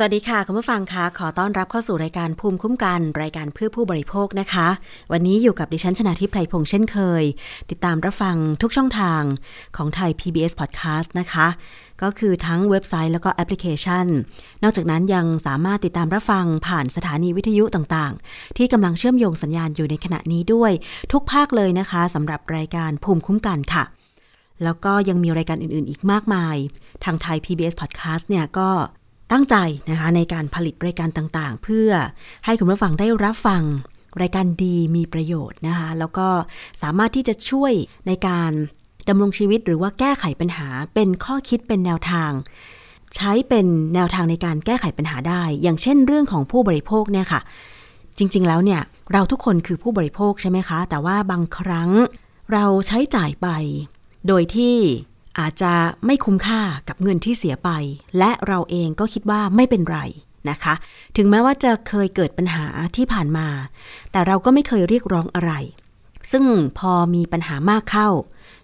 สวัสดีค่ะ คุณผู้ฟังคะขอต้อนรับเข้าสู่รายการภูมิคุ้มกัน รายการเพื่อผู้บริโภคนะคะ วันนี้อยู่กับดิฉันชนะทิพไพรพงษ์เช่นเคย ติดตามรับฟังทุกช่องทางของไทย PBS Podcast นะคะ ก็คือทั้งเว็บไซต์แล้วก็แอปพลิเคชัน นอกจากนั้นยังสามารถติดตามรับฟังผ่านสถานีวิทยุต่างๆ ที่กำลังเชื่อมโยงสัญญาณอยู่ในขณะนี้ด้วย ทุกภาคเลยนะคะสำหรับรายการภูมิคุ้มกันค่ะแล้วก็ยังมีรายการอื่น ๆ อีกมากมาย ทางไทย PBS Podcast เนี่ยก็ ตั้งใจนะคะในการผลิตรายการต่างๆ เพื่อให้คุณผู้ฟังได้รับฟังรายการดีมีประโยชน์นะคะแล้วก็สามารถที่จะช่วยในการดำรงชีวิตหรือว่าแก้ไขปัญหาเป็นข้อคิดเป็นแนวทาง ใช้เป็นแนวทางในการแก้ไขปัญหาได้ อย่างเช่นเรื่องของผู้บริโภคเนี่ยค่ะ จริง ๆ แล้วเนี่ยเราทุกคนคือผู้บริโภคใช่ไหมคะ แต่ว่าบางครั้งเราใช้จ่ายไป โดยที่ อาจจะไม่คุ้มค่ากับเงินที่เสียไป และเราเองก็คิดว่าไม่เป็นไรนะคะ ถึงแม้ว่าจะเคยเกิดปัญหาที่ผ่านมา แต่เราก็ไม่เคยเรียกร้องอะไร ซึ่งพอมีปัญหามากเข้า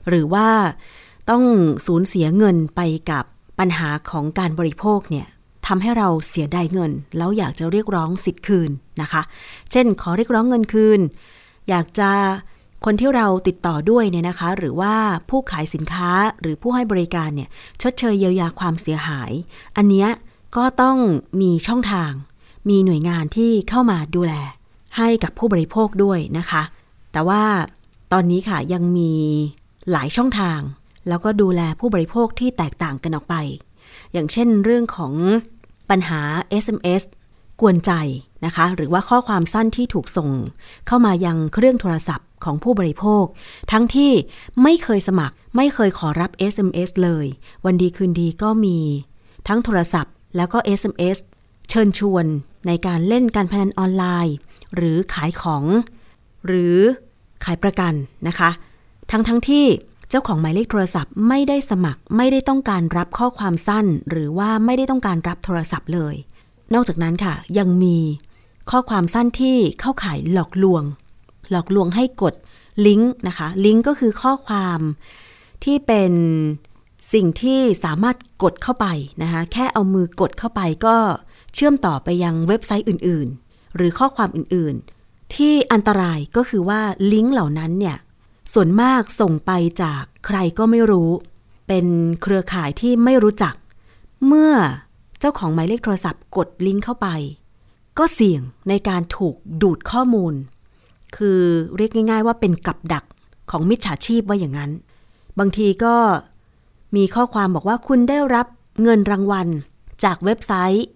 หรือว่าต้องสูญเสียเงินไปกับปัญหาของการบริโภคเนี่ยทำให้เราเสียดายเงิน แล้วอยากจะเรียกร้องสิทธิ์คืนนะคะ เช่น ขอเรียกร้องเงินคืน อยากจะ คนที่เราติดต่อด้วยเนี่ยนะคะ หรือว่าผู้ขายสินค้าหรือผู้ให้บริการเนี่ยชดเชยเยียวยาความเสียหาย อันเนี้ยก็ต้องมีช่องทาง มีหน่วยงานที่เข้ามาดูแล ให้กับผู้บริโภคด้วยนะคะ แต่ว่าตอนนี้ค่ะยังมีหลายช่องทาง แล้วก็ดูแลผู้บริโภคที่แตกต่างกันออกไป อย่างเช่นเรื่องของปัญหา SMS กวนใจ นะคะ หรือว่าข้อความสั้นที่ถูกส่ง เข้ามายังเครื่องโทรศัพท์ของผู้บริโภค ทั้งที่ไม่เคยสมัคร ไม่เคยขอรับ SMS เลย วันดีคืนดีก็มี ทั้งโทรศัพท์ แล้วก็ SMS เชิญชวนในการเล่นการพนันออนไลน์ หรือขายของ หรือขายประกันนะคะ ทั้งทั้งที่เจ้าของหมายเลขโทรศัพท์ไม่ได้สมัครไม่ได้ต้องการรับข้อความสั้น หรือว่าไม่ได้ต้องการรับโทรศัพท์เลย นอกจากนั้นค่ะ ยังมี ข้อความสั้นที่เข้าข่ายหลอกลวง หลอกลวงให้กดลิงก์นะคะ ลิงก์ก็คือข้อความที่เป็นสิ่งที่สามารถกดเข้าไปนะคะ แค่เอามือกดเข้าไปก็เชื่อมต่อไปยังเว็บไซต์อื่นๆ หรือข้อความอื่นๆ ที่อันตรายก็คือว่าลิงก์เหล่านั้นเนี่ย ส่วนมากส่งไปจากใครก็ไม่รู้ เป็นเครือข่ายที่ไม่รู้จัก เมื่อเจ้าของหมายเลขโทรศัพท์กดลิงก์เข้าไป ก็เสี่ยงในการถูกดูดข้อมูล คือเรียกง่าย ๆ ว่าเป็นกับดักของมิจฉาชีพว่าอย่างนั้น บางทีก็มีข้อความบอกว่าคุณได้รับเงินรางวัลจากเว็บไซต์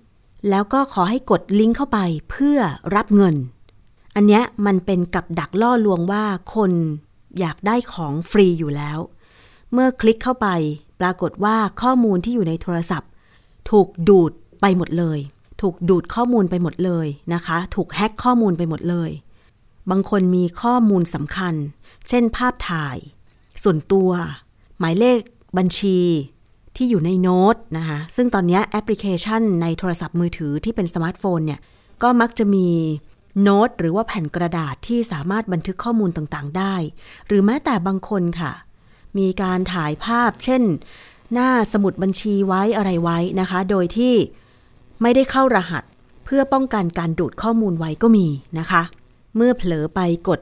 แล้วก็ขอให้กดลิงก์เข้าไปเพื่อรับเงิน อันเนี้ยมันเป็นกับดักล่อลวงว่าคนอยากได้ของฟรีอยู่แล้ว เมื่อคลิกเข้าไป ปรากฏว่าข้อมูลที่อยู่ในโทรศัพท์ ถูกดูดไปหมดเลย ถูกดูดข้อมูลไปหมดเลยนะคะ ถูกแฮ็กข้อมูลไปหมดเลย บางคนมีข้อมูลสำคัญ เช่น ภาพถ่าย ส่วนตัว หมายเลขบัญชีที่อยู่ในโน้ตนะคะ ซึ่งตอนนี้แอปพลิเคชันในโทรศัพท์มือถือที่เป็นสมาร์ทโฟนเนี่ย ก็มักจะมีโน้ตหรือว่าแผ่นกระดาษที่สามารถบันทึกข้อมูลต่างๆ ได้ หรือแม้แต่บางคนค่ะ มีการถ่ายภาพ เช่น หน้าสมุดบัญชีไว้อะไรไว้นะคะ โดยที่ ไม่ได้เข้ารหัส เพื่อป้องกันการดูดข้อมูลไว้ก็มีนะคะ เมื่อเผลอไปกด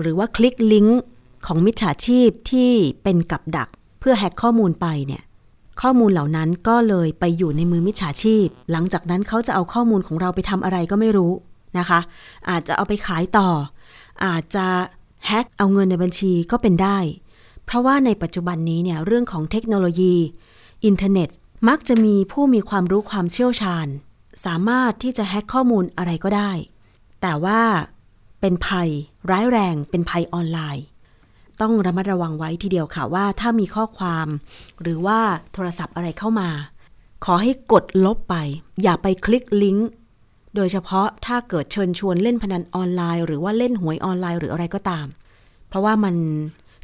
หรือว่าคลิกลิงก์ของมิจฉาชีพที่เป็นกับดัก เพื่อแฮกข้อมูลไปเนี่ยข้อมูลเหล่านั้นก็เลยไปอยู่ในมือมิจฉาชีพ หลังจากนั้นเขาจะเอาข้อมูลของเราไปทำอะไรก็ไม่รู้นะคะ อาจจะเอาไปขายต่อ อาจจะแฮกเอาเงินในบัญชีก็เป็นได้ เพราะว่าในปัจจุบันนี้เนี่ยเรื่องของเทคโนโลยี อินเทอร์เน็ต มักจะมีผู้มีความรู้ความเชี่ยวชาญ สามารถที่จะแฮกข้อมูลอะไรก็ได้ แต่ว่าเป็นภัยร้ายแรงเป็นภัยออนไลน์ ต้องระมัดระวังไว้ทีเดียวค่ะว่าถ้ามีข้อความ หรือว่าโทรศัพท์อะไรเข้ามา ขอให้กดลบไป อย่าไปคลิกลิงก์โดยเฉพาะถ้าเกิดเชิญชวนเล่นพนันออนไลน์ หรือว่าเล่นหวยออนไลน์หรืออะไรก็ตาม เพราะว่ามัน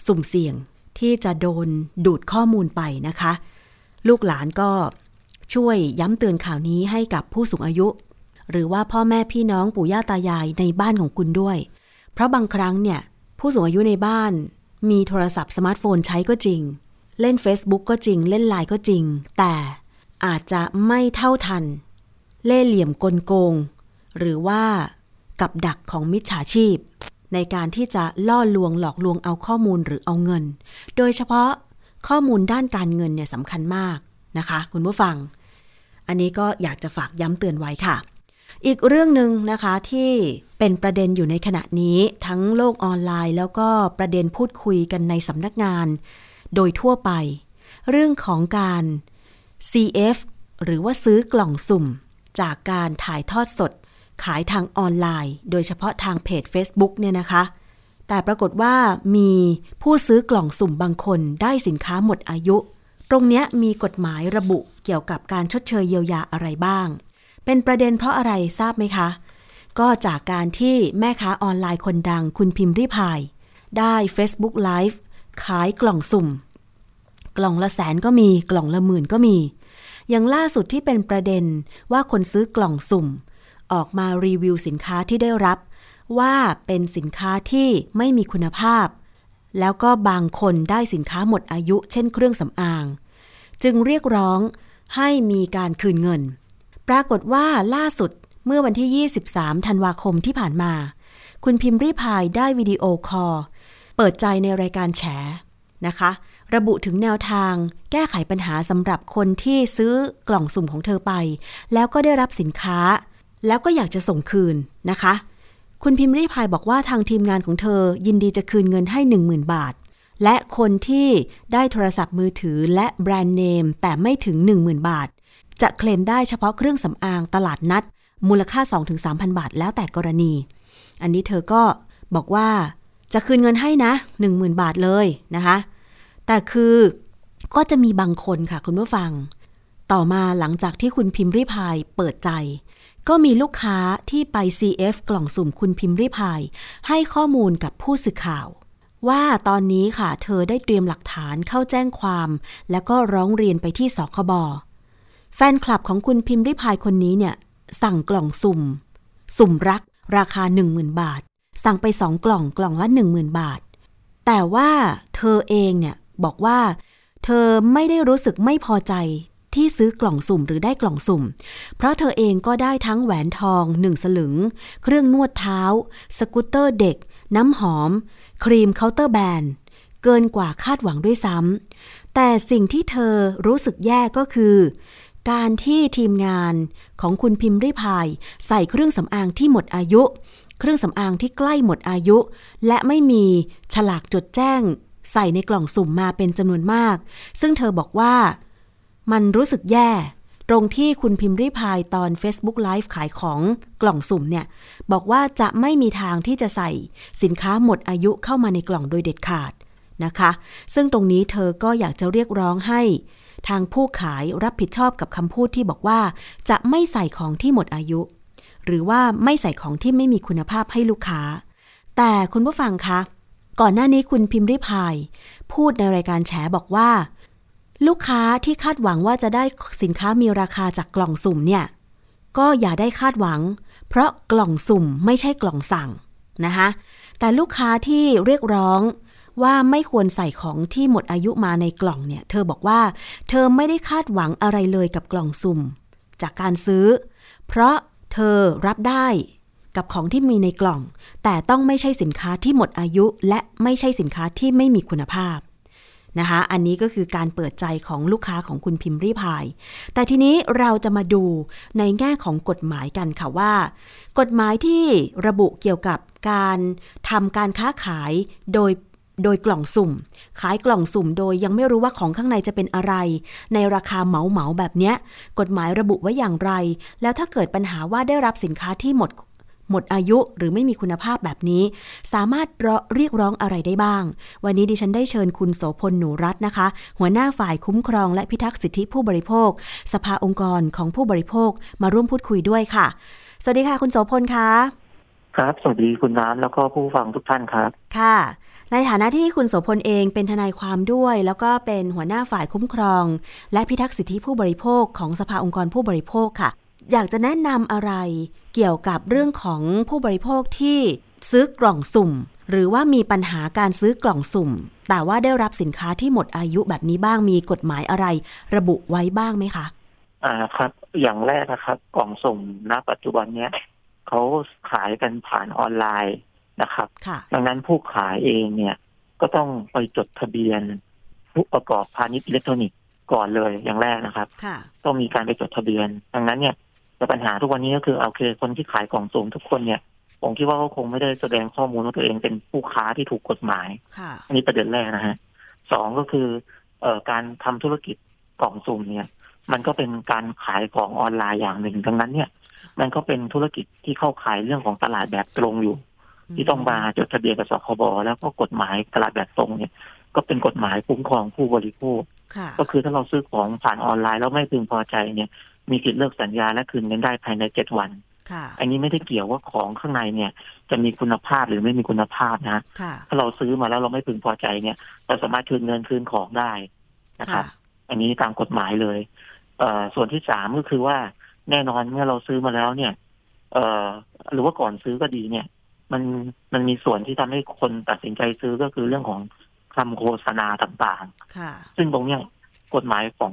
สุ่มเสี่ยงที่จะโดนดูดข้อมูลไปนะคะ ลูกหลานก็ช่วยย้ำเตือนข่าวนี้ให้กับผู้สูงอายุ หรือว่าพ่อแม่พี่น้องปู่ย่าตายายในบ้านของคุณด้วย เพราะบางครั้งเนี่ย ผู้สูงอายุในบ้าน มีโทรศัพท์สมาร์ทโฟนใช้ก็จริง เล่น Facebook ก็จริง เล่นไลน์ก็จริง แต่อาจจะไม่เท่าทัน เล่เหลี่ยมกลโกง หรือว่ากับดักของมิจฉาชีพ ในการที่จะล่อลวงหลอกลวงเอาข้อมูลหรือเอาเงิน โดยเฉพาะ ข้อมูลด้านการเงินเนี่ยสำคัญมากนะคะ คุณผู้ฟัง อันนี้ก็อยากจะฝากย้ำเตือนไว้ค่ะ อีกเรื่องหนึ่งนะคะที่เป็นประเด็นอยู่ในขณะนี้ทั้งโลกออนไลน์ แล้วก็ประเด็นพูดคุยกันในสำนักงาน โดยทั่วไป เรื่องของการ CF หรือว่าซื้อกล่องสุ่ม จากการถ่ายทอดสด ขายทางออนไลน์ โดยเฉพาะทางเพจ Facebook เนี่ยนะคะ แต่ปรากฏว่ามีผู้ซื้อกล่องสุ่มบางคนได้สินค้าหมดอายุ ตรงนี้มีกฎหมายระบุเกี่ยวกับการชดเชยเยียวยาอะไรบ้าง เป็นประเด็นเพราะอะไรทราบไหมคะ ก็จากการที่แม่ค้าออนไลน์คนดังคุณพิมพ์ริพาย ได้ Facebook Live ขายกล่องสุ่ม กล่องละแสนก็มีกล่องละหมื่นก็มี อย่างล่าสุดที่เป็นประเด็นว่าคนซื้อกล่องสุ่ม ออกมารีวิวสินค้าที่ได้รับ ว่าเป็นสินค้าที่ไม่มีคุณภาพ แล้วก็บางคนได้สินค้าหมดอายุ เช่นเครื่องสำอาง จึงเรียกร้องให้มีการคืนเงิน ปรากฏว่าล่าสุดเมื่อวันที่ 23 ธันวาคมที่ผ่านมา คุณพิมพ์รีพายได้วิดีโอคอลเปิดใจในรายการแฉนะคะ ระบุถึงแนวทางแก้ไขปัญหาสำหรับคนที่ซื้อกล่องสุ่มของเธอไป แล้วก็ได้รับสินค้า แล้วก็อยากจะส่งคืนนะคะ คุณพิมพ์รีพายบอกว่าทางทีมงานของเธอยินดีจะคืนเงินให้ 10,000 บาท และคนที่ได้โทรศัพท์มือถือและแบรนด์เนม แต่ไม่ถึง 10,000 บาท จะเคลมได้เฉพาะเครื่องสำอางตลาดนัด มูลค่า 2-3,000 บาท แล้วแต่กรณี อันนี้เธอก็บอกว่าจะคืนเงินให้นะ 10,000 บาทเลยนะคะ แต่คือก็จะมีบางคนค่ะคุณผู้ฟัง ต่อมาหลังจากที่คุณพิมพ์ริพายเปิดใจ ก็มีลูกค้าที่ไป CF กล่องสุ่มคุณพิมพ์ริพาย ให้ข้อมูลกับผู้สื่อข่าว ว่าตอนนี้ค่ะ เธอได้เตรียมหลักฐานเข้าแจ้งความ แล้วก็ร้องเรียนไปที่สคบแฟนคลับของคุณพิมพ์ริพายคนนี้เนี่ย สั่งกล่องสุ่ม สุ่มรัก ราคา 10,000 บาท สั่งไปสองกล่องกล่องละ 10,000 บาท แต่ว่าเธอเองเนี่ยบอกว่า เธอไม่ได้รู้สึกไม่พอใจ ที่ซื้อกล่องสุ่มหรือได้กล่องสุ่ม เพราะเธอเองก็ได้ทั้งแหวนทองหนึ่งสลึง เครื่องนวดเท้า สกูตเตอร์เด็ก น้ำหอม ครีม counter brand เกินกว่าคาดหวังด้วยซ้ำแต่สิ่งที่เธอรู้สึกแย่ก็คือ การที่ทีมงานของคุณพิมพ์ริพายใส่เครื่องสำอางที่หมดอายุ เครื่องสำอางที่ใกล้หมดอายุ และไม่มีฉลากจดแจ้ง ใส่ในกล่องสุ่มมาเป็นจำนวนมาก ซึ่งเธอบอกว่า มันรู้สึกแย่ ตรงที่คุณพิมพ์ริพายตอน Facebook Live ขายของกล่องสุ่มเนี่ย บอกว่าจะไม่มีทางที่จะใส่สินค้าหมดอายุเข้ามาในกล่องโดยเด็ดขาดนะคะ ซึ่งตรงนี้เธอก็อยากจะเรียกร้องให้ ทางผู้ขายรับผิดชอบกับคำพูดที่บอกว่า จะไม่ใส่ของที่หมดอายุ หรือว่าไม่ใส่ของที่ไม่มีคุณภาพให้ลูกค้า แต่คุณผู้ฟังคะ ก่อนหน้านี้คุณพิมพ์ริพาย พูดในรายการแฉบอกว่า ลูกค้าที่คาดหวังว่าจะได้สินค้ามีราคาจากกล่องสุ่มเนี่ย ก็อย่าได้คาดหวัง เพราะกล่องสุ่มไม่ใช่กล่องสั่งนะคะแต่ลูกค้าที่เรียกร้องว่าไม่ควรใส่ของที่หมดอายุมาในกล่องเนี่ย เธอบอกว่า เธอไม่ได้คาดหวังอะไรเลยกับกล่องสุ่ม จากการซื้อ เพราะเธอรับได้กับของที่มีในกล่อง แต่ต้องไม่ใช่สินค้าที่หมดอายุและไม่ใช่สินค้าที่ไม่มีคุณภาพ นะคะ อันนี้ก็คือการเปิดใจของลูกค้าของคุณพิมพ์รีพาย แต่ทีนี้เราจะมาดูในแง่ของกฎหมายกันค่ะว่า กฎหมายที่ระบุเกี่ยวกับการทำการค้าขายโดยโดยกล่องสุ่ม ขายกล่องสุ่มโดยยังไม่รู้ว่าของข้างในจะเป็นอะไร ในราคาเหมาเหมาแบบเนี้ย กฎหมายระบุไว้อย่างไร แล้วถ้าเกิดปัญหาว่าได้รับสินค้าที่หมด หมดอายุหรือไม่มีคุณภาพแบบนี้ สามารถเรียกร้องอะไรได้บ้าง วันนี้ดิฉันได้เชิญคุณโสพลหนูรัตน์นะคะ หัวหน้าฝ่ายคุ้มครองและพิทักษ์สิทธิผู้บริโภค สภาองค์กรของผู้บริโภคมาร่วมพูดคุยด้วยค่ะ สวัสดีค่ะ คุณโสพลคะครับ สวัสดีคุณน้ำแล้วก็ผู้ฟังทุกท่านครับ ค่ะ ในฐานะที่คุณโสพลเองเป็นทนายความด้วย แล้วก็เป็นหัวหน้าฝ่ายคุ้มครอง และพิทักษ์สิทธิผู้บริโภคของสภาองค์กรผู้บริโภคค่ะ อยากจะแนะนำอะไร เกี่ยวกับเรื่องของผู้บริโภคที่ซื้อกล่องสุ่ม หรือว่ามีปัญหาการซื้อกล่องสุ่ม แต่ว่าได้รับสินค้าที่หมดอายุแบบนี้บ้างมีกฎหมายอะไร ระบุไว้บ้างไหมคะ อ่าครับ อย่างแรกนะครับ กล่องสุ่มณปัจจุบันเนี้ยเขาขายกันผ่านออนไลน์นะครับค่ะดังนั้นผู้ขายเองเนี่ย ก็ต้องไปจดทะเบียน ผู้ประกอบพาณิชย์อิเล็กทรอนิกส์ก่อนเลยอย่างแรกนะครับค่ะต้องมีการไปจดทะเบียน ดังนั้นเนี่ย แต่ปัญหาทุกวันนี้ก็คือโอเค คนที่ขายกล่องสุ่มทุกคนเนี่ย ผมคิดว่าเขาคงไม่ได้แสดงข้อมูลว่าตัวเองเป็นผู้ค้าที่ถูกกฎหมายค่ะอันนี้ประเด็นแรกนะฮะสองก็คือเอ่อการทำธุรกิจกล่องสุ่มเนี่ย มันก็เป็นการขายของออนไลน์อย่างหนึ่งดังนั้นเนี่ย มันก็เป็นธุรกิจที่เข้าขายเรื่องของตลาดแบบตรงอยู่ ที่ต้องมาจดทะเบียนกับสคบแล้วก็กฎหมายตลาดแบบตรงเนี่ย ก็เป็นกฎหมายคุ้มครองผู้บริโภคค่ะก็คือถ้าเราซื้อของผ่านออนไลน์แล้วไม่พึงพอใจเนี่ย มีสิทธิ์เลิกสัญญาและคืนเงินได้ภายในเจ็ดวันค่ะอันนี้ไม่ได้เกี่ยวว่าของข้างในเนี่ย จะมีคุณภาพหรือไม่มีคุณภาพนะค่ะถ้าเราซื้อมาแล้วเราไม่พึงพอใจเนี่ย เราสามารถคืนเงินคืนของได้นะครับอันนี้ตามกฎหมายเลย เอ่อส่วนที่สามก็คือว่าแน่นอนเมื่อเราซื้อมาแล้วเนี่ย เอ่อหรือว่าก่อนซื้อก็ดีเนี่ย มันมันมีส่วนที่ทำให้คนตัดสินใจซื้อก็คือเรื่องของคำโฆษณาต่างค่ะๆซึ่งตรงเนี้ย กฎหมายของ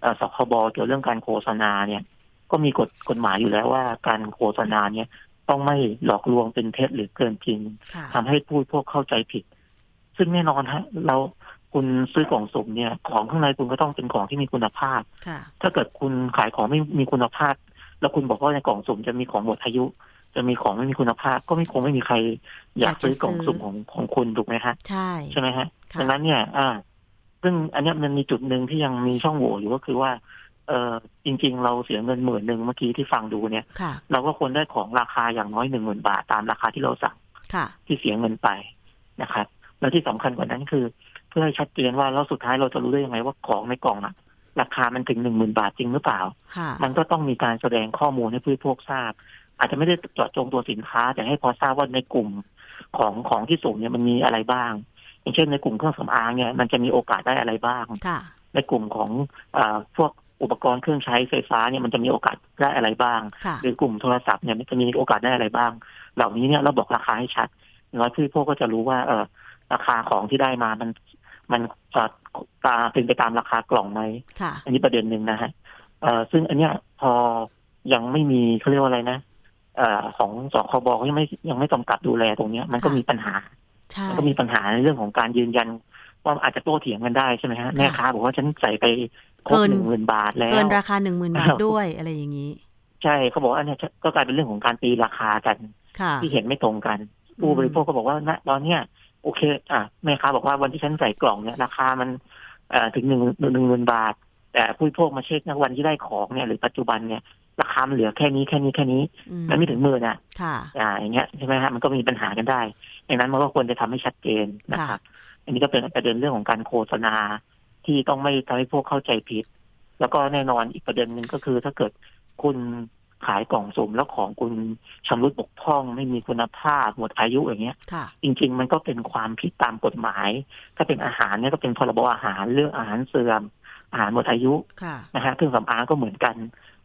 เอ่อสคบเกี่ยวเรื่องการโฆษณาเนี่ย ก็มีกฎกฎหมายอยู่แล้วว่าการโฆษณาเนี่ยต้องไม่หลอกลวงเป็นเท็จหรือเกินจริงค่ะทำให้ผู้บริโภคเข้าใจผิด ซึ่งแน่นอนฮะ เราคุณซื้อกล่องสุ่มเนี่ย ของข้างในคุณก็ต้องเป็นของที่มีคุณภาพค่ะถ้าเกิดคุณขายของไม่มีคุณภาพ แล้วคุณบอกว่าในกล่องสุ่มจะมีของหมดอายุ จะมีของไม่มีคุณภาพ ก็ไม่คงไม่มีใคร อยากซื้อกล่องสุ่มของของคุณถูกไหมฮะใช่ใช่ไหมฮะค่ะดังนั้นเนี่ย อ่า ซึ่งอันเนี้ยมันมีจุดหนึ่งที่ยังมีช่องโหว่อยู่ก็คือว่า เออจริง ๆ เราเสียเงินหมื่นหนึ่งเมื่อกี้ที่ฟังดูเนี่ยค่ะเราก็ควรได้ของราคาอย่างน้อยหนึ่งหมื่นบาทตามราคาที่เราสั่งค่ะที่เสียเงินไปนะครับแล้วที่สำคัญกว่านั้นคือ เพื่อให้ชัดเจนว่าแล้วสุดท้ายเราจะรู้ได้ยังไงว่าของในกล่องอะราคามันถึงหนึ่งหมื่นบาทจริงหรือเปล่าค่ะมันก็ต้องมีการแสดงข้อมูลให้ผู้บริโภคทราบ อาจจะไม่ได้เจาะจงตัวสินค้า แต่ให้พอทราบว่าในกลุ่มของของที่ส่งเนี่ยมันมีอะไรบ้าง อย่างเช่นในกลุ่มเครื่องสำอางเนี่ยมันจะมีโอกาสได้อะไรบ้างค่ะในกลุ่มของอาพวกอุปกรณ์เครื่องใช้ไฟฟ้าเนี่ยมันจะมีโอกาสได้อะไรบ้างค่ะหรือกลุ่มโทรศัพท์เนี่ยมันจะมีโอกาสได้อะไรบ้าง เหล่านี้เนี่ยเราบอกราคาให้ชัดอย่างน้อยผู้บริโภคก็จะรู้ว่า เออราคาของที่ได้มามันมันเอ่อตาเป็นไปตามราคากล่องไหมค่ะอันนี้ประเด็นหนึ่งนะฮะเอ่อซึ่งอันเนี้ยพอยังไม่มีเขาเรียกว่าอะไรนะเอ่อของสคบเขายังไม่ยังไม่กำกับดูแลตรงเนี้ย มันก็ค่ะมีปัญหา ใช่มันก็มีปัญหาในเรื่องของการยืนยันว่าอาจจะโต้เถียงกันได้ใช่ไหมฮะแม่ค้าบอกว่าฉันใส่ไปครบหนึ่งหมื่นบาทแล้วเกินราคาหนึ่งหมื่นบาทอ้าวด้วยอะไรอย่างนี้ ใช่เขาบอกว่าอันเนี้ยก็กลายเป็นเรื่องของการตีราคากันค่ะที่เห็นไม่ตรงกัน ผู้บริโภคก็บอกว่าณตอนเนี้ยโอเค อะแม่ค้าบอกว่าวันที่ฉันใส่กล่องเนี่ยราคามันเอ่อถึงหนึ่งหนึ่งหมื่นบาท แต่ผู้บริโภคมาเช็คนะวันที่ได้ของเนี่ยหรือปัจจุบันเนี่ย ราคามันเหลือแค่นี้แค่นี้แค่นี้อืมมันไม่ถึงหมื่นอะค่ะอ่าอย่างเงี้ยใช่ไหมฮะมันก็มีปัญหากันได้ดังนั้นมันก็ควรจะทำให้ชัดเจนนะครับอันนี้ก็เป็นประเด็นเรื่องของการโฆษณาที่ต้องไม่ทำให้พวกเข้าใจผิด แล้วก็แน่นอนอีกประเด็นหนึ่งก็คือถ้าเกิดคุณขายกล่องสุ่มแล้วของคุณชำรุดบกพร่องไม่มีคุณภาพหมดอายุอย่างเงี้ยค่ะจริง ๆ มันก็เป็นความผิดตามกฎหมาย ถ้าเป็นอาหารเนี่ยก็เป็นพรบอาหารเรื่องอาหารเสื่อมอาหารหมดอายุค่ะนะฮะเครื่องสำอางก็เหมือนกัน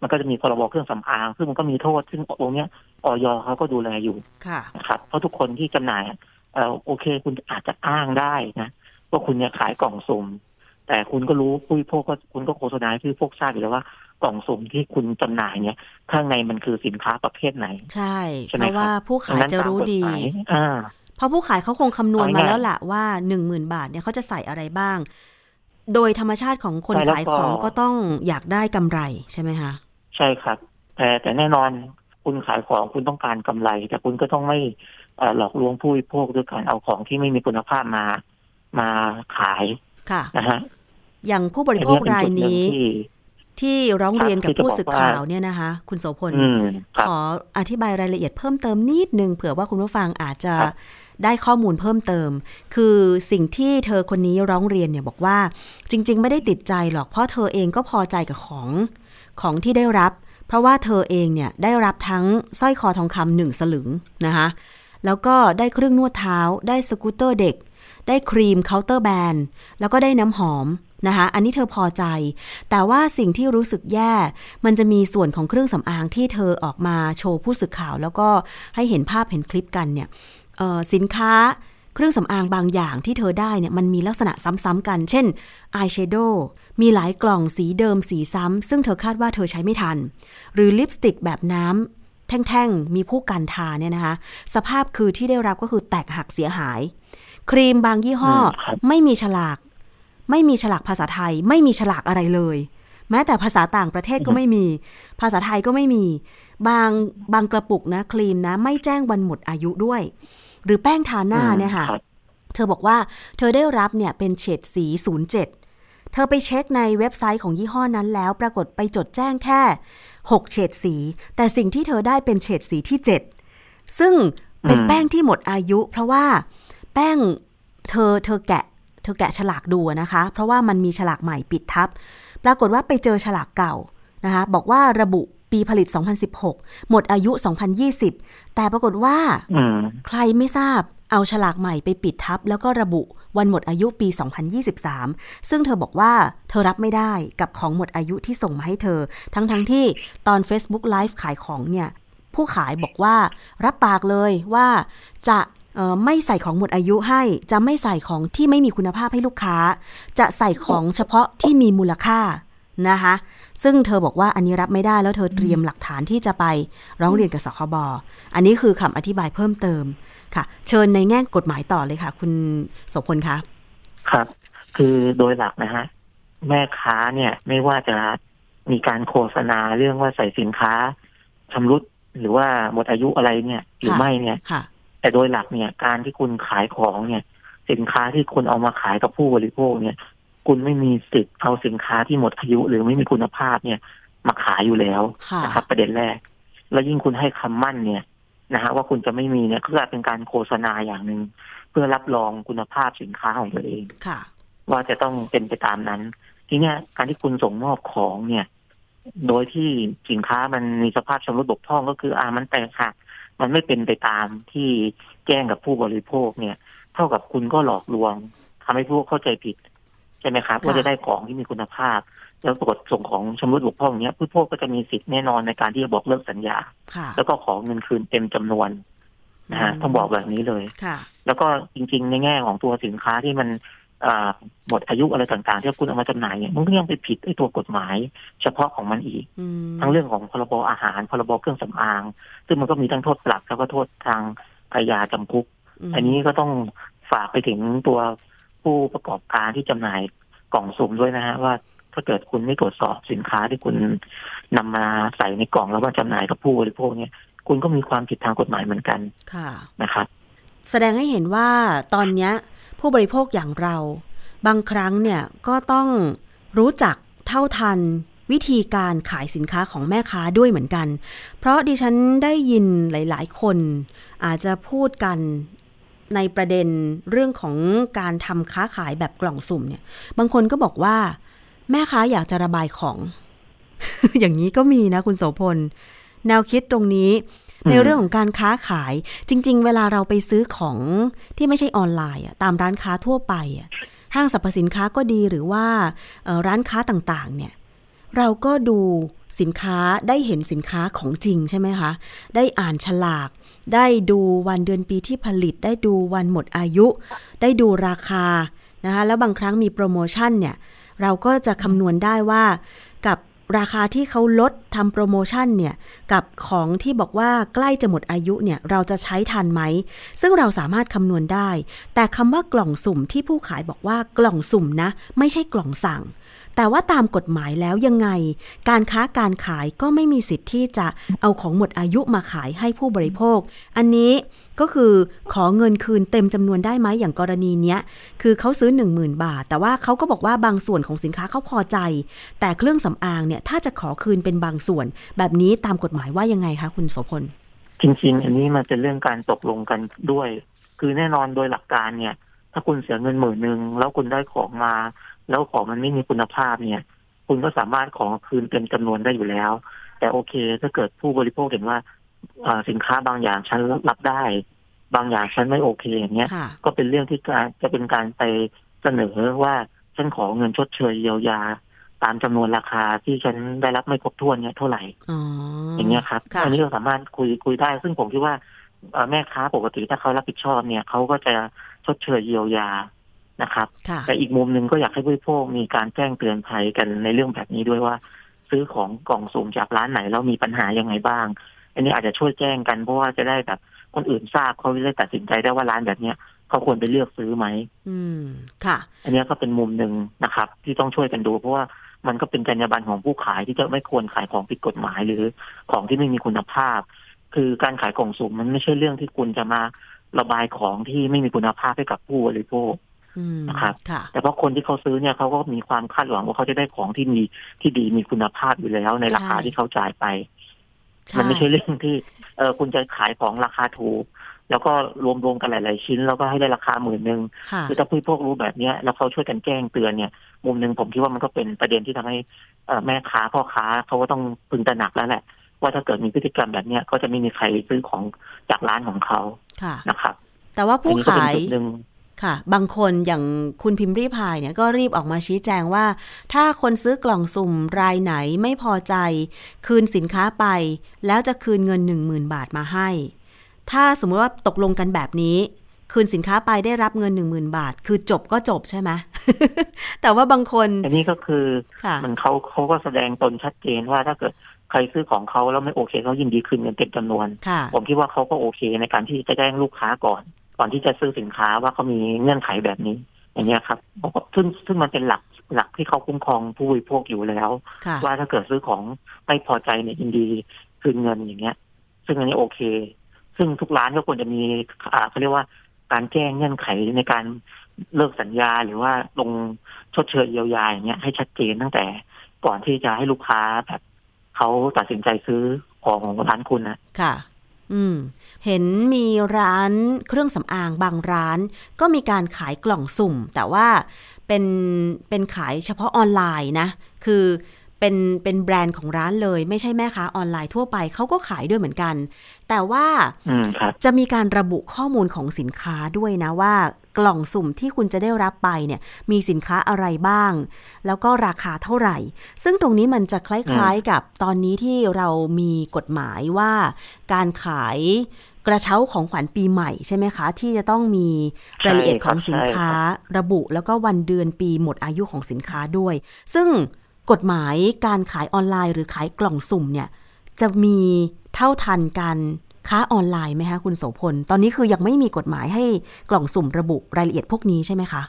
มันก็จะมีพรบเครื่องสำอาง ซึ่งมันก็มีโทษ ซึ่งตรงเนี้ยออยเขาก็ดูแลอยู่ค่ะนะครับ เพราะทุกคนที่จำหน่ายเอ่อโอเค คุณอาจจะอ้างได้นะว่าคุณเนี่ยขายกล่องสุ่มแต่คุณก็รู้ผู้บริโภคก็คุณก็โฆษณาให้ผู้บริโภคทราบอยู่แล้วว่ากล่องสุ่มที่คุณจำหน่ายเนี่ยข้างในมันคือสินค้าประเภทไหน ใช่ใช่ไหมเพราะว่าผู้ดัขางยนั้นจะตามรู้กฎดีหมายอ่าเพราะผู้ขายเขาคงคำนวณเอามาง่ายๆแล้วล่ะว่าหนึ่งหมื่นบาทเนี่ยเขาจะใส่อะไรบ้าง โดยธรรมชาติของคนใช่แล้วขายก็ของก็ต้องอยากได้กำไรใช่ไหมคะ ใช่ครับ แต่แต่แน่นอนคุณขายของคุณต้องการกำไร แต่คุณก็ต้องไม่เอ่อหลอกลวงผู้บริโภคด้วยการเอาของที่ไม่มีคุณภาพมามาขายค่ะนะฮะอย่างผู้บริโภคอันรายนี้นี้เป็นจุดหงที่ที่ร้องเรียนกับครับผู้สื่อข่าวคือจะบอกว่าเนี่ยนะคะ คุณโสพลอืมครับขออธิบายรายละเอียดเพิ่มเติมนิดนึงเผื่อว่าคุณผู้ฟังอาจจะครับได้ข้อมูลเพิ่มเติม คือสิ่งที่เธอคนนี้ร้องเรียนเนี่ยบอกว่า จริง ๆ ไม่ได้ติดใจหรอกเพราะเธอเองก็พอใจกับของ ของที่ได้รับ เพราะว่าเธอเองเนี่ยได้รับทั้งสร้อยคอทองคำหนึ่งสลึงนะคะแล้วก็ได้เครื่องนวดเท้า ได้สกูตเตอร์เด็ก ได้ครีมเคาน์เตอร์แบนแล้วก็ได้น้ำหอมนะคะอันนี้เธอพอใจ แต่ว่าสิ่งที่รู้สึกแย่ มันจะมีส่วนของเครื่องสำอางที่เธอออกมาโชว์ผู้สื่อข่าว แล้วก็ให้เห็นภาพเห็นคลิปกันเนี่ยสินค้าเครื่องสำอางบางอย่างที่เธอได้เนี่ยมันมีลักษณะซ้ำๆกัน เช่นอายแชโดว์ มีหลายกล่องสีเดิมสีซ้ำ ซึ่งเธอคาดว่าเธอใช้ไม่ทัน หรือลิปสติกแบบน้ำแท่งๆ มีผู้กันทาเนี่ยนะคะ สภาพคือที่ได้รับก็คือแตกหักเสียหาย ครีมบางยี่ห้อไม่มีฉลาก ไม่มีฉลากภาษาไทย ไม่มีฉลากอะไรเลย แม้แต่ภาษาต่างประเทศก็ไม่มี ภาษาไทยก็ไม่มี บางบางกระปุกนะครีมนะ ไม่แจ้งวันหมดอายุด้วย หรือแป้งทาหน้าเนี่ยค่ะเธอบอกว่าเธอได้รับเนี่ยเป็นเฉดสี 07 เธอไปเช็คในเว็บไซต์ของยี่ห้อนั้นแล้ว ปรากฏไปจดแจ้งแค่ 6 เฉดสี แต่สิ่งที่เธอได้เป็นเฉดสีที่ 7 ซึ่งเป็นแป้งที่หมดอายุ เพราะว่าแป้งเธอเธอแกะ เธอแกะฉลากดูนะคะ เพราะว่ามันมีฉลากใหม่ปิดทับ ปรากฏว่าไปเจอฉลากเก่านะคะบอกว่าระบุปีผลิต 2016 หมดอายุ 2020 แต่ปรากฏว่าใครไม่ทราบ เอาฉลากใหม่ไปปิดทับ แล้วก็ระบุวันหมดอายุปี 2023 ซึ่งเธอบอกว่าเธอรับไม่ได้กับของหมดอายุที่ส่งมาให้เธอ ทั้งๆทที่ตอน Facebook Live ขายของเนี่ย ผู้ขายบอกว่ารับปากเลยว่าจะไม่ใส่ของหมดอายุให้ จะไม่ใส่ของที่ไม่มีคุณภาพให้ลูกค้า จะใส่ของเฉพาะที่มีมูลค่านะคะซึ่งเธอบอกว่าอันนี้รับไม่ได้แล้วเธอเตรียมหลักฐานที่จะไปร้องเรียนกับสคบอันนี้คือคำอธิบายเพิ่มเติม ค่ะ เชิญในแง่กฎหมายต่อเลยค่ะ คุณโสพลคะครับ คือโดยหลักนะฮะ แม่ค้าเนี่ยไม่ว่าจะมีการโฆษณาเรื่องว่าใส่สินค้าชำรุดหรือว่าหมดอายุอะไรเนี่ย หรือไม่เนี่ยแต่โดยหลักเนี่ย การที่คุณขายของเนี่ย สินค้าที่คุณเอามาขายกับผู้บริโภคเนี่ย คุณไม่มีสิทธิ์เอาสินค้าที่หมดอายุ หรือไม่มีคุณภาพเนี่ย มาขายอยู่แล้วนะครับประเด็นแรก แล้วยิ่งคุณให้คำมั่นเนี่ย นะฮะว่าคุณจะไม่มีเนี่ยก็เป็นการโฆษณาอย่างหนึ่งเพื่อรับรองคุณภาพสินค้าของตัวเองค่ะ ว่าจะต้องเป็นไปตามนั้น ทีเนี้ยการที่คุณส่งมอบของเนี่ย โดยที่สินค้ามันมีสภาพชำรุดบกพร่องก็คืออ่ามันแตกหักมันไม่เป็นไปตามที่แจ้งกับผู้บริโภคเนี่ย เท่ากับคุณก็หลอกลวงทำให้ผู้เข้าใจผิด ใช่ไหมครับว่าจะได้ของที่มีคุณภาพ แล้วปรากฏส่งของชำรุดบกพร่องเนี้ยผู้พกก็จะมีสิทธิ์แน่นอนในการที่จะบอกเลิกสัญญา แล้วก็ขอเงินคืนเต็มจำนวนนะฮะต้องบอกแบบนี้เลยค่ะ แล้วก็จริง ๆ ในแง่ของตัวสินค้าที่มันหมดอายุอะไรต่างๆ ที่คุณเอามาจำหน่ายเนี่ยมันก็ยังไปผิดไอ้ตัวกฎหมาย เฉพาะของมันอีก ทั้งเรื่องของพรบอาหารพรบเครื่องสำอาง ซึ่งมันก็มีทั้งโทษปรับแล้วก็โทษทางอาญาจำคุก อันนี้ก็ต้องฝากไปถึงตัวผู้ประกอบการที่จำหน่ายกล่องสุ่มด้วยนะฮะว่า ถ้าเกิดคุณไม่ตรวจสอบสินค้าที่คุณนำมาใส่ในกล่องแล้วว่าจำหน่ายกับผู้บริโภคเนี่ย คุณก็มีความผิดทางกฎหมายเหมือนกันค่ะนะครับ แสดงให้เห็นว่าตอนนี้ผู้บริโภคอย่างเรา บางครั้งเนี่ยก็ต้องรู้จักเท่าทันวิธีการขายสินค้าของแม่ค้าด้วยเหมือนกัน เพราะดิฉันได้ยินหลาย ๆ คน อาจจะพูดกันในประเด็นเรื่องของการทำค้าขายแบบกล่องสุ่มเนี่ย บางคนก็บอกว่า แม่ค้าอยากจะระบายของ อย่างนี้ก็มีนะคุณโสพล แนวคิดตรงนี้ ในเรื่องของการค้าขาย จริง ๆ เวลาเราไปซื้อของที่ไม่ใช่ออนไลน์ตามร้านค้าทั่วไปห้างสรรพสินค้าก็ดีหรือว่าร้านค้าต่างๆ เนี่ย เราก็ดูสินค้าได้เห็นสินค้าของจริงใช่ไหมคะ ได้อ่านฉลาก ได้ดูวันเดือนปีที่ผลิต ได้ดูวันหมดอายุ ได้ดูราคานะคะแล้วบางครั้งมีโปรโมชั่นเนี่ย เราก็จะคำนวณได้ว่า กับราคาที่เขาลดทำโปรโมชั่นเนี่ย กับของที่บอกว่าใกล้จะหมดอายุเนี่ย เราจะใช้ทันไหม ซึ่งเราสามารถคำนวณได้ แต่คำว่ากล่องสุ่มที่ผู้ขายบอกว่ากล่องสุ่มนะ ไม่ใช่กล่องสั่ง แต่ว่าตามกฎหมายแล้วยังไง การค้าการขายก็ไม่มีสิทธิ์ที่จะเอาของหมดอายุมาขายให้ผู้บริโภค อันนี้ก็คือขอเงินคืนเต็มจำนวนได้ไหมอย่างกรณีเนี้ย คือเขาซื้อ 1 0,000 บาท แต่ว่าเขาก็บอกว่าบางส่วนของสินค้าเขาพอใจ แต่เครื่องสำอางเนี่ย ถ้าจะขอคืนเป็นบางส่วน แบบนี้ตามกฎหมายว่ายังไงคะคุณโสพล จริง ๆ อันนี้มันเป็นเรื่องการตกลงกันด้วย คือแน่นอนโดยหลักการเนี่ย ถ้าคุณเสียเงินหมื่นหนึ่งแล้วคุณได้ของมา แล้วของมันไม่มีคุณภาพเนี่ย คุณก็สามารถขอคืนเต็มจำนวนได้อยู่แล้ว แต่โอเคถ้าเกิดผู้บริโภคเห็นว่าสินค้าบางอย่างฉันรับได้ บางอย่างฉันไม่โอเคอย่างเงี้ยค่ะก็เป็นเรื่องที่การจะเป็นการไปเสนอว่าฉันขอเงินชดเชยเยียวยาตามจำนวนราคาที่ฉันได้รับไม่ครบถ้วนเนี่ยเท่าไหร่อ๋อออย่างเงี้ยครับค่ะอันนี้เราสามารถคุยคุยได้ ซึ่งผมคิดว่าเอ่อแม่ค้าปกติถ้าเขารับผิดชอบเนี่ยเขาก็จะชดเชยเยียวยา นะครับค่ะแต่อีกมุมหนึ่งก็อยากให้ผู้บริโภคมีการแจ้งเตือนภัยกันในเรื่องแบบนี้ด้วยว่า ซื้อของกล่องสุ่มจากร้านไหนแล้วมีปัญหายังไงบ้าง อันนี้อาจจะช่วยแจ้งกันเพราะว่าจะได้แบบคนอื่นทราบเขาจะได้ตัดสินใจได้ว่าร้านแบบเนี้ยเขาควรไปเลือกซื้อไหมอืม ค่ะ อันนี้ก็เป็นมุมหนึ่งนะครับ ที่ต้องช่วยกันดู เพราะว่ามันก็เป็นจรรยาบรรณของผู้ขายที่จะไม่ควรขายของผิดกฎหมายหรือของที่ไม่มีคุณภาพ คือการขายกล่องสุ่มมันไม่ใช่เรื่องที่คุณจะมาระบายของที่ไม่มีคุณภาพให้กับผู้บริโภคอืม นะครับค่ะแต่เพราะคนที่เขาซื้อเนี่ยเขาก็มีความคาดหวังว่าเขาจะได้ของที่มีที่ดีมีคุณภาพอยู่แล้วในราคาใช่ที่เขาจ่ายไปใช่มันไม่ใช่เรื่องที่เออคุณจะขายของราคาถูกแล้วก็รวมรวมๆกันหลาย ๆ ชิ้น แล้วก็ให้ได้ราคาหมื่นหนึ่งค่ะคือถ้าผู้บริโภครู้แบบเนี้ยแล้วเขาช่วยกันแจ้งเตือนเนี่ย มุมหนึ่งผมคิดว่ามันก็เป็นประเด็นที่ทำให้เอ่อแม่ค้าพ่อค้าเขาก็ต้องพึงตระหนักแล้วแหละ ว่าถ้าเกิดมีพฤติกรรมแบบเนี้ยก็จะไม่มีใครซื้อของจากร้านของเขาค่ะนะครับ แต่ว่าอันผู้นี้ก็เป็นขายจุดหนึ่ง ค่ะ บางคนอย่างคุณพิมพ์รีพายเนี่ยก็รีบออกมาชี้แจงว่า ถ้าคนซื้อกล่องสุ่มรายไหนไม่พอใจ คืนสินค้าไป แล้วจะคืนเงิน 10,000 บาทมาให้ ถ้าสมมติว่าตกลงกันแบบนี้ คืนสินค้าไปได้รับเงิน 10,000 บาท คือจบก็จบใช่ไหมแต่ว่าบางคนอันนี้ก็คือค่ะมันเขาเขาก็แสดงตนชัดเจนว่าถ้าเกิดใครซื้อของเขาแล้วไม่โอเคเขายินดีคืนเงินเต็มจำนวนค่ะผมคิดว่าเขาก็โอเคในการที่จะแจ้งลูกค้าก่อน ก่อนที่จะซื้อสินค้าว่าเขามีเงื่อนไขแบบนี้ อย่างเงี้ยครับซึ่งซึ่งมันเป็นหลักหลักที่เขาคุ้มครองผู้บริโภคอยู่แล้วค่ะว่าถ้าเกิดซื้อของไม่พอใจเนี่ยยินดีคืนเงินอย่างเงี้ย ซึ่งอันนี้โอเค ซึ่งทุกร้านก็ควรจะมีอ่าเขาเรียกว่าการแจ้งเงื่อนไขในการเลิกสัญญาหรือว่าลงชดเชยเยียวยาอย่างเงี้ยให้ชัดเจนตั้งแต่ก่อนที่จะให้ลูกค้าแบบเขาตัดสินใจซื้อของของร้านคุณนะค่ะ อืม เห็นมีร้านเครื่องสำอางบางร้าน ก็มีการขายกล่องสุ่ม แต่ว่าเป็นเป็นขายเฉพาะออนไลน์นะ คือเป็นเป็นแบรนด์ของร้านเลย ไม่ใช่แม่ค้าออนไลน์ทั่วไปเขาก็ขายด้วยเหมือนกัน แต่ว่าอืมครับจะมีการระบุข้อมูลของสินค้าด้วยนะว่า กล่องสุ่มที่คุณจะได้รับไปเนี่ยมีสินค้าอะไรบ้าง แล้วก็ราคาเท่าไหร่ ซึ่งตรงนี้มันจะคล้ายๆกับตอนนี้ที่เรามีกฎหมายว่า การขายกระเช้าของขวัญปีใหม่ใช่ไหมคะ ที่จะต้องมีรายละเอียดของสินค้าระบุ แล้วก็วันเดือนปีหมดอายุของสินค้าด้วย ซึ่งกฎหมายการขายออนไลน์หรือขายกล่องสุ่มเนี่ยจะมีเท่าทันการ ค้าออนไลน์ไหมคะคุณโสพล ตอนนี้คือยังไม่มีกฎหมายให้กล่องสุ่มระบุรายละเอียดพวกนี้ใช่ไหมคะ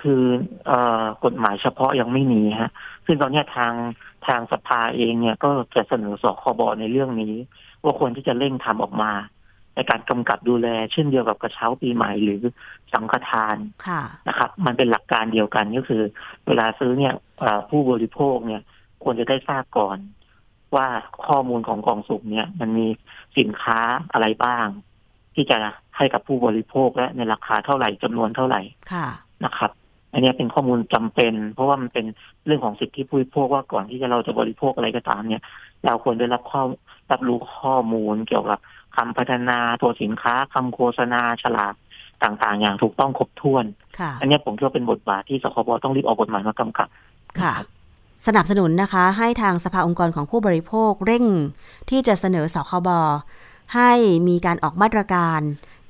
คือเอ่อกฎหมายเฉพาะยังไม่มีฮะ ซึ่งตอนเนี้ยทางทางสภาเองเนี่ยก็จะเสนอสคบในเรื่องนี้ ว่าควรที่จะเร่งทำออกมา ในการกำกับดูแลเช่นเดียวกับกระเช้าปีใหม่หรือสังฆทานค่ะนะครับ มันเป็นหลักการเดียวกันก็คือ เวลาซื้อเนี่ยเอ่อผู้บริโภคเนี่ยควรจะได้ทราบก่อน ว่าข้อมูลของกล่องสุ่มเนี่ย มันมีสินค้าอะไรบ้าง ที่จะให้กับผู้บริโภคและในราคาเท่าไหร่จำนวนเท่าไหร่ค่ะนะครับ อันนี้เป็นข้อมูลจำเป็น เพราะว่ามันเป็นเรื่องของสิทธิผู้บริโภคว่าก่อนที่จะเราจะบริโภคอะไรก็ตามเนี่ย เราควรได้รับข้อรับรู้ข้อมูลเกี่ยวกับคำพัฒนาตัวสินค้าคำโฆษณาฉลากต่างๆ อย่างถูกต้องครบถ้วนค่ะอันนี้ผมคิดว่าเป็นบทบาทที่สคบต้องรีบออกกฎหมายมากำกับค่ะ สนับสนุนนะคะให้ทางสภาองค์กรของผู้บริโภคเร่งที่จะเสนอสคบให้มีการออกมาตรการ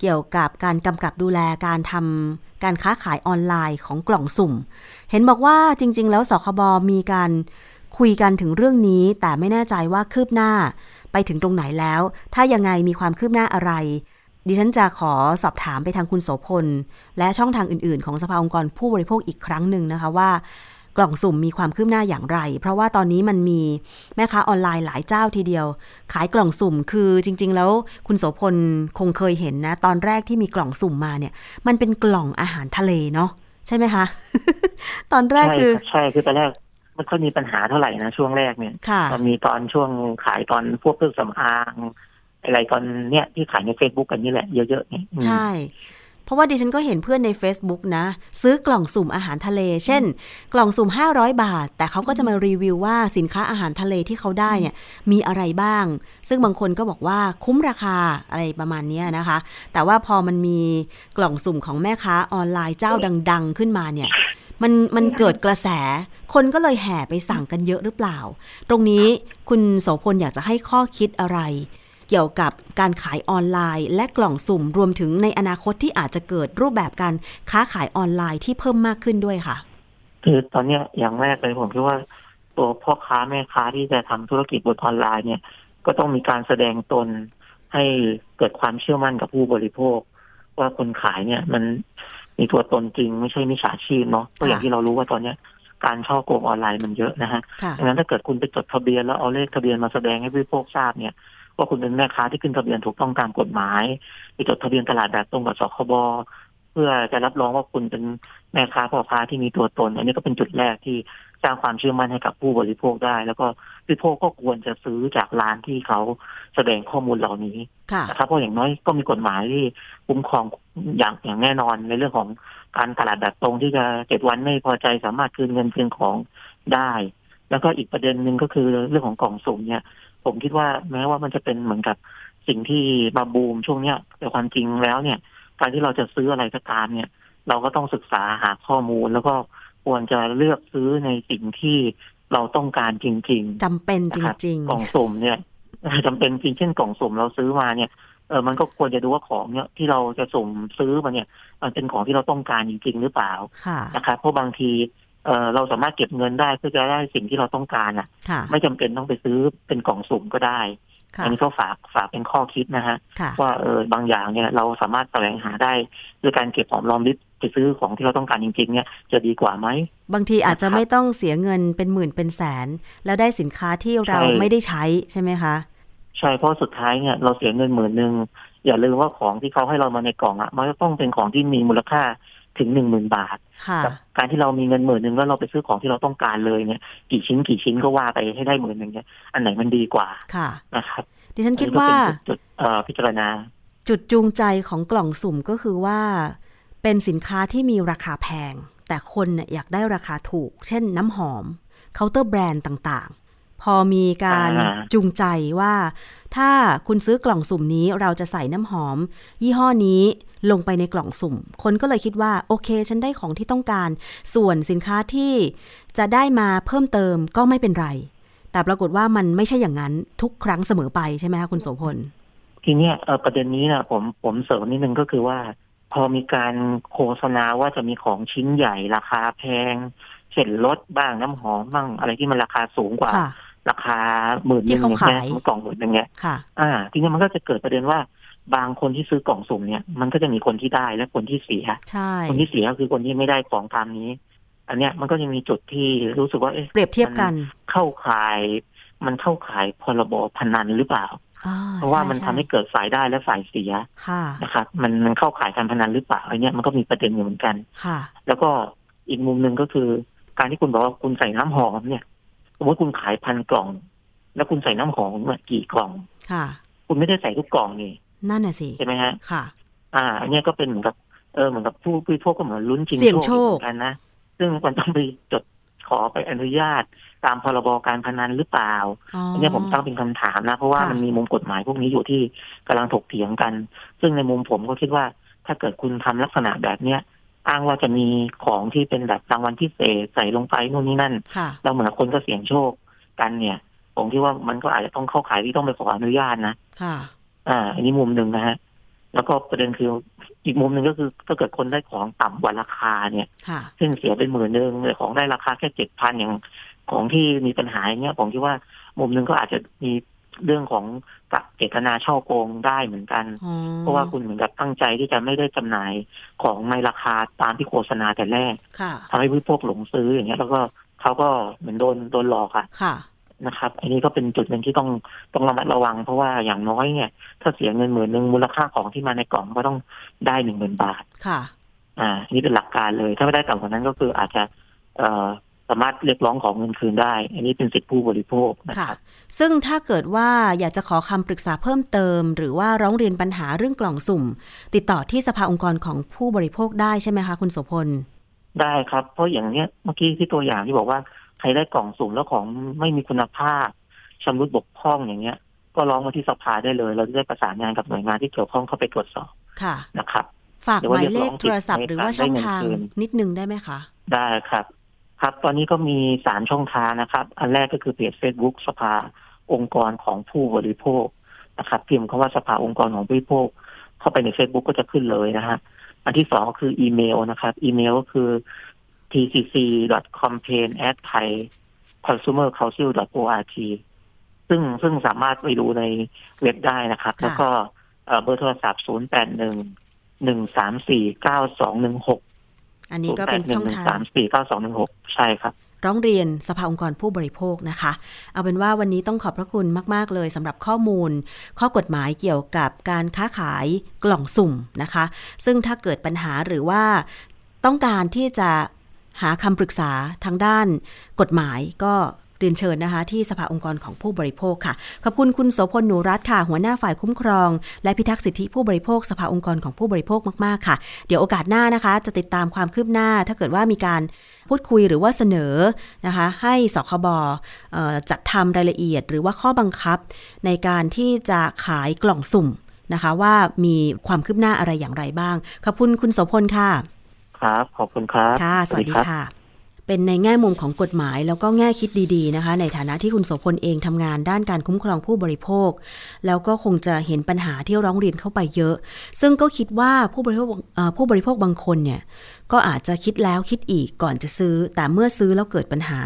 เกี่ยวกับการกำกับดูแลการทำการค้าขายออนไลน์ของกล่องสุ่ม เห็นบอกว่าจริง ๆ แล้วสคบมีการคุยกันถึงเรื่องนี้ แต่ไม่แน่ใจว่าคืบหน้าไปถึงตรงไหนแล้ว ถ้ายังไงมีความคืบหน้าอะไร ดิฉันจะขอสอบถามไปทางคุณโสพล และช่องทางอื่น ๆ ของสภาองค์กรผู้บริโภคอีกครั้งหนึ่งนะคะว่า กล่องสุ่มมีความคืบหน้าอย่างไร เพราะว่าตอนนี้มันมีแม่ค้าออนไลน์หลายเจ้าทีเดียว ขายกล่องสุ่มคือจริง ๆ แล้วคุณโสพลคงเคยเห็นนะ ตอนแรกที่มีกล่องสุ่มมาเนี่ย มันเป็นกล่องอาหารทะเลเนาะใช่ไหมคะ ตอนแรกใช่คือครับใช่คือตอนแรกมันก็มีปัญหาเท่าไหร่นะช่วงแรกเนี่ยค่ะมันมีตอนช่วงขายตอนพวกเครื่องสำอางอะไรตอนเนี้ยที่ขายในเฟซบุ๊กกันนี่แหละเยอะๆเนี่ยอืมใช่ เพราะว่าดิฉันก็เห็นเพื่อนใน Facebook นะ ซื้อกล่องสุ่มอาหารทะเล เช่น กล่องสุ่ม 500 บาท แต่เขาก็จะมารีวิวว่าสินค้าอาหารทะเลที่เขาได้เนี่ยมีอะไรบ้าง ซึ่งบางคนก็บอกว่าคุ้มราคาอะไรประมาณนี้นะคะ แต่ว่าพอมันมีกล่องสุ่มของแม่ค้าออนไลน์เจ้าดัง ๆ ขึ้นมาเนี่ยมันมันเกิดกระแส คนก็เลยแห่ไปสั่งกันเยอะหรือเปล่า ตรงนี้คุณโสพลอยากจะให้ข้อคิดอะไร เกี่ยวกับการขายออนไลน์ และกล่องสุ่มรวมถึงในอนาคตที่อาจจะเกิดรูปแบบการค้าขายออนไลน์ที่เพิ่มมากขึ้นด้วยค่ะ คือตอนเนี้ยอย่างแรกเลยผมคิดว่าตัวพ่อค้าแม่ค้าที่จะทำธุรกิจบนออนไลน์เนี่ย ก็ต้องมีการแสดงตนให้เกิดความเชื่อมั่นกับผู้บริโภค ว่าคนขายเนี่ยมันมีตัวตนจริงไม่ใช่มิจฉาชีพเนาะเพราะอย่างที่เรารู้ว่าตอนเนี้ยการช่อโกงออนไลน์มันเยอะนะฮะค่ะดังนั้นถ้าเกิดคุณไปจดทะเบียนแล้วเอาเลขทะเบียนมาแสดงให้ผู้บริโภคทราบเนี่ย ว่าคุณเป็นแม่ค้าที่ขึ้นทะเบียนถูกต้องตามกฎหมายไปจดทะเบียนตลาดแบบตรงกับสคบเพื่อจะรับรองว่าคุณเป็นแม่ค้าพ่อค้าที่มีตัวตน อันนี้ก็เป็นจุดแรกที่สร้างความเชื่อมั่นให้กับผู้บริโภคได้ แล้วก็ผู้บริโภคก็ควรจะซื้อจากร้านที่เขาแสดงข้อมูลเหล่านี้ค่ะนะครับเพราะอย่างน้อยก็มีกฎหมายที่คุ้มครองอย่างอย่างแน่นอนในเรื่องของการตลาดแบบตรงที่จะเจ็ดวันไม่พอใจสามารถคืนเงินคืนของได้ แล้วก็อีกประเด็นหนึ่งก็คือเรื่องของกล่องสุ่มเนี่ย ผมคิดว่าแม้ว่ามันจะเป็นเหมือนกับสิ่งที่มาบูมช่วงเนี้ย แต่ความจริงแล้วเนี่ย การที่เราจะซื้ออะไรก็ตามเนี่ย เราก็ต้องศึกษาหาข้อมูลแล้วก็ควรจะเลือกซื้อในสิ่งที่เราต้องการจริง ๆจำเป็นจนะครับริงกล่องสุ่มเนี่ยจำเป็นจริงเช่นกล่องสุ่มเราซื้อมาเนี่ยเออมันก็ควรจะดูว่าของเนี่ยที่เราจะสุ่มซื้อมาเนี่ย มันเป็นของที่เราต้องการจริง ๆ หรือเปล่าๆค่ะนะครับเพราะบางที เออเราสามารถเก็บเงินได้เพื่อจะได้สิ่งที่เราต้องการอะค่ะไม่จำเป็นต้องไปซื้อเป็นกล่องสุ่มก็ได้ค่ะอันนี้ก็ฝากฝากเป็นข้อคิดนะฮะค่ะว่าเออบางอย่างเนี่ยเราสามารถแสวงหาได้ด้วยการเก็บหอมรอมริบไปซื้อของที่เราต้องการจริง ๆ เนี่ยจะดีกว่าไหม บางทีอาจจะนะครับไม่ต้องเสียเงินเป็นหมื่นเป็นแสน แล้วได้สินค้าที่เราใช่ไม่ได้ใช้ใช่ไหมคะ ใช่เพราะสุดท้ายเนี่ยเราเสียเงินหมื่นหนึ่งอย่าลืมว่าของที่เขาให้เรามาในกล่องอะ มันก็ต้องเป็นของที่มีมูลค่า ถึงหนึ่งหมื่นบาทค่ะกับการที่เรามีเงินหมื่นหนึ่งแล้วเราไปซื้อของที่เราต้องการเลยเนี่ย กี่ชิ้นกี่ชิ้นก็ว่าไปให้ได้หมื่นหนึ่งเนี่ยอันไหนมันดีกว่าค่ะนะครับดิฉันคิดว่าอันนี้ก็เป็นจุดเอ่อพิจารณา จุดจูงใจของกล่องสุ่มก็คือว่า เป็นสินค้าที่มีราคาแพง แต่คนเนี่ยอยากได้ราคาถูก เช่นน้ำหอมเคาน์เตอร์แบรนด์ต่างๆ พอมีการอ่าจูงใจว่า ถ้าคุณซื้อกล่องสุ่มนี้เราจะใส่น้ำหอม ยี่ห้อนี้ลงไปในกล่องสุ่ม คนก็เลยคิดว่า โอเค ฉันได้ของที่ต้องการ ส่วนสินค้าที่จะได้มาเพิ่มเติมก็ไม่เป็นไร แต่ปรากฏว่ามันไม่ใช่อย่างนั้นทุกครั้งเสมอไปใช่ไหมคะคุณโสพลทีเนี้ยเอ่อประเด็นนี้นะผมผมเสริมนิดนึงก็คือว่า พอมีการโฆษณาว่าจะมีของชิ้นใหญ่ราคาแพงเช่นรถบ้างน้ำหอมบ้างอะไรที่มันราคาสูงกว่าค่ะ ราคาหมื่นหที่นึ่งเขาเนี่ยขายกล่องหมื่นหนึ่งเนี่ยค่ะอ่าทีนี้มันก็จะเกิดประเด็นว่าบางคนที่ซื้อกล่องสุ่มเนี่ยมันก็จะมีคนที่ได้และคนที่เสียใช่คนที่เสียก็คือคนที่ไม่ได้ของตามนี้ อันเนี้ยมันก็จะมีจุดที่รู้สึกว่าเอ๊ะเปรียบเทียบกันเข้าข่าย มันเข้าข่ายพรบพนันหรือเปล่าอ่เพราะว่ามันทำช่ให้เกิดฝ่ายได้และฝ่ายเสียค่ะนะครับมันมันเข้าข่ายการพนันหรือเปล่าอันเนี้ยมันก็มีประเด็นอยู่เหมือนกันค่ะ แล้วก็อีกมุมหนึ่งก็คือ การที่คุณบอกว่าคุณใส่น้ำหอมเนี่ยส มมติคุณขายพันกล่อง แล้วคุณใส่น้ำหอมมากี่กล่อง ค่ะ คุณไม่ได้ใส่ทุกกล่องนี่ นั่นน่ะสิ ใช่ไหมฮะ ค่ะ อ่า อันเนี้ยก็เป็นเหมือนกับ เออ เหมือนกับผู้ผู้บริโภคก็เหมือนลุ้นจริงเสี่ยงโชคเหมือนกันนะ ซึ่งมันต้องไปจดขอไปอนุญาตตามพรบการพนันหรือเปล่าอ๋ออันเนี้ยผมตั้งเป็นคำถามนะ เพราะว่าค่ะมันมีมุมกฎหมายพวกนี้อยู่ที่กำลังถกเถียงกัน ซึ่งในมุมผมก็คิดว่าถ้าเกิดคุณทำลักษณะแบบเนี้ย อ้างว่าจะมีของที่เป็นแบบรางวัลพิเศษใส่ลงไปนู่นนี่นั่นค่ะแล้วเหมือนคนก็เสี่ยงโชคกันเนี่ย ผมคิดว่ามันก็อาจจะต้องเข้าข่ายที่ต้องไปขออนุญาตนะค่ะ อ่า อันนี้มุมหนึ่งนะฮะ แล้วก็ประเด็นคืออีกมุมหนึ่งก็คือถ้าเกิดคนได้ของต่ำกว่าราคาเนี่ยค่ะเช่นเสียเป็นหมื่นหนึ่งแต่ของได้ราคาแค่เจ็ดพันอย่างของที่มีปัญหาอย่างเงี้ยผมคิดว่ามุมหนึ่งก็อาจจะมี เรื่องของกับเจตนาช่อโกงได้เหมือนกันอ๋อเพราะว่าคุณเหมือนกับตั้งใจที่จะไม่ได้จำหน่ายของในราคาตามที่โฆษณาแต่แรกค่ะทำให้ผู้บริโภคหลงซื้ออย่างเงี้ยแล้วก็เขาก็เหมือนโดนโดนหลอกอะค่ะนะครับ อันนี้ก็เป็นจุดหนึ่งที่ต้องต้องระมัดระวัง เพราะว่าอย่างน้อยเนี่ย ถ้าเสียเงินหมื่นหนึ่งมูลค่าของที่มาในกล่องก็ต้องได้หนึ่งหมื่นบาท ค่ะ อ่าอันนี่เป็นหลักการเลย ถ้าไม่ได้ต่ำกว่านั้นก็คืออาจจะ เอ่อ สามารถเรียกร้องของเงินคืนได้ อันนี้เป็นสิทธิผู้บริโภคนะครับซึ่งถ้าเกิดว่าอยากจะขอคำปรึกษาเพิ่มเติม หรือว่าร้องเรียนปัญหาเรื่องกล่องสุ่ม ติดต่อที่สภาองค์กรของผู้บริโภคได้ใช่ไหมคะคุณโสพล ได้ครับ เพราะอย่างเนี้ยเมื่อกี้ที่ตัวอย่างที่บอกว่าใครได้กล่องสุ่มแล้วของไม่มีคุณภาพชำรุดบกพร่องอย่างเงี้ย ก็ร้องมาที่สภาได้เลย เราจะได้ประสานงานกับหน่วยงานที่เกี่ยวข้องเข้าไปตรวจสอบค่ะนะครับ ฝากหมายเลขโทรศัพท์หรือว่าช่องทางนิดนึงได้ไหมคะ ได้ครับ ครับ ตอนนี้ก็มีสามช่องทางนะครับ อันแรกก็คือเพจ Facebook สภาองค์กรของผู้บริโภคนะครับพิมพ์คำว่าสภาองค์กรของผู้บริโภค เข้าไปใน Facebook ก็จะขึ้นเลยนะฮะอันที่สองก็คืออีเมลนะครับ อีเมลก็คือ tcc.campaign@thai consumercouncil.org ซึ่งซึ่งสามารถไปดูในเว็บได้นะครับ แล้วก็เบอร์โทรศัพท์ 0 8 1 1 3 4 9 2 1 6 อันนี้ก็เป็นช่องทาง3 4 9 2 1 6ใช่ครับ ร้องเรียนสภาองค์กรผู้บริโภคนะคะ เอาเป็นว่าวันนี้ต้องขอบพระคุณมาก ๆ เลยสำหรับข้อมูล ข้อกฎหมายเกี่ยวกับการค้าขายกล่องสุ่มนะคะ ซึ่งถ้าเกิดปัญหาหรือว่าต้องการที่จะหาคำปรึกษาทางด้านกฎหมายก็ เรียนเชิญนะคะ ที่สภาองค์กรของผู้บริโภคค่ะ ขอบคุณคุณโสพลหนูรัตค่ะ หัวหน้าฝ่ายคุ้มครอง และพิทักษ์สิทธิผู้บริโภค สภาองค์กรของผู้บริโภคมาก ๆ ค่ะ เดี๋ยวโอกาสหน้านะคะ จะติดตามความคืบหน้า ถ้าเกิดว่ามีการพูดคุยหรือว่าเสนอนะคะ ให้สคบจัดทำรายละเอียด หรือว่าข้อบังคับ ในการที่จะขายกล่องสุ่มนะคะ ว่ามีความคืบหน้าอะไรอย่างไรบ้าง ขอบคุณคุณโสพลค่ะ ครับ ขอบคุณครับ ค่ะ สวัสดีค่ะ เป็นในแง่มุมของกฎหมายแล้วก็แง่คิดดีๆนะคะ ในฐานะที่คุณโสพลเองทำงานด้านการคุ้มครองผู้บริโภค แล้วก็คงจะเห็นปัญหาที่ร้องเรียนเข้าไปเยอะ ซึ่งก็คิดว่าผู้บริโภคผู้บริโภคบางคนเนี่ยก็อาจจะคิดแล้วคิดอีกก่อนจะซื้อ แต่เมื่อซื้อแล้วเกิดปัญหา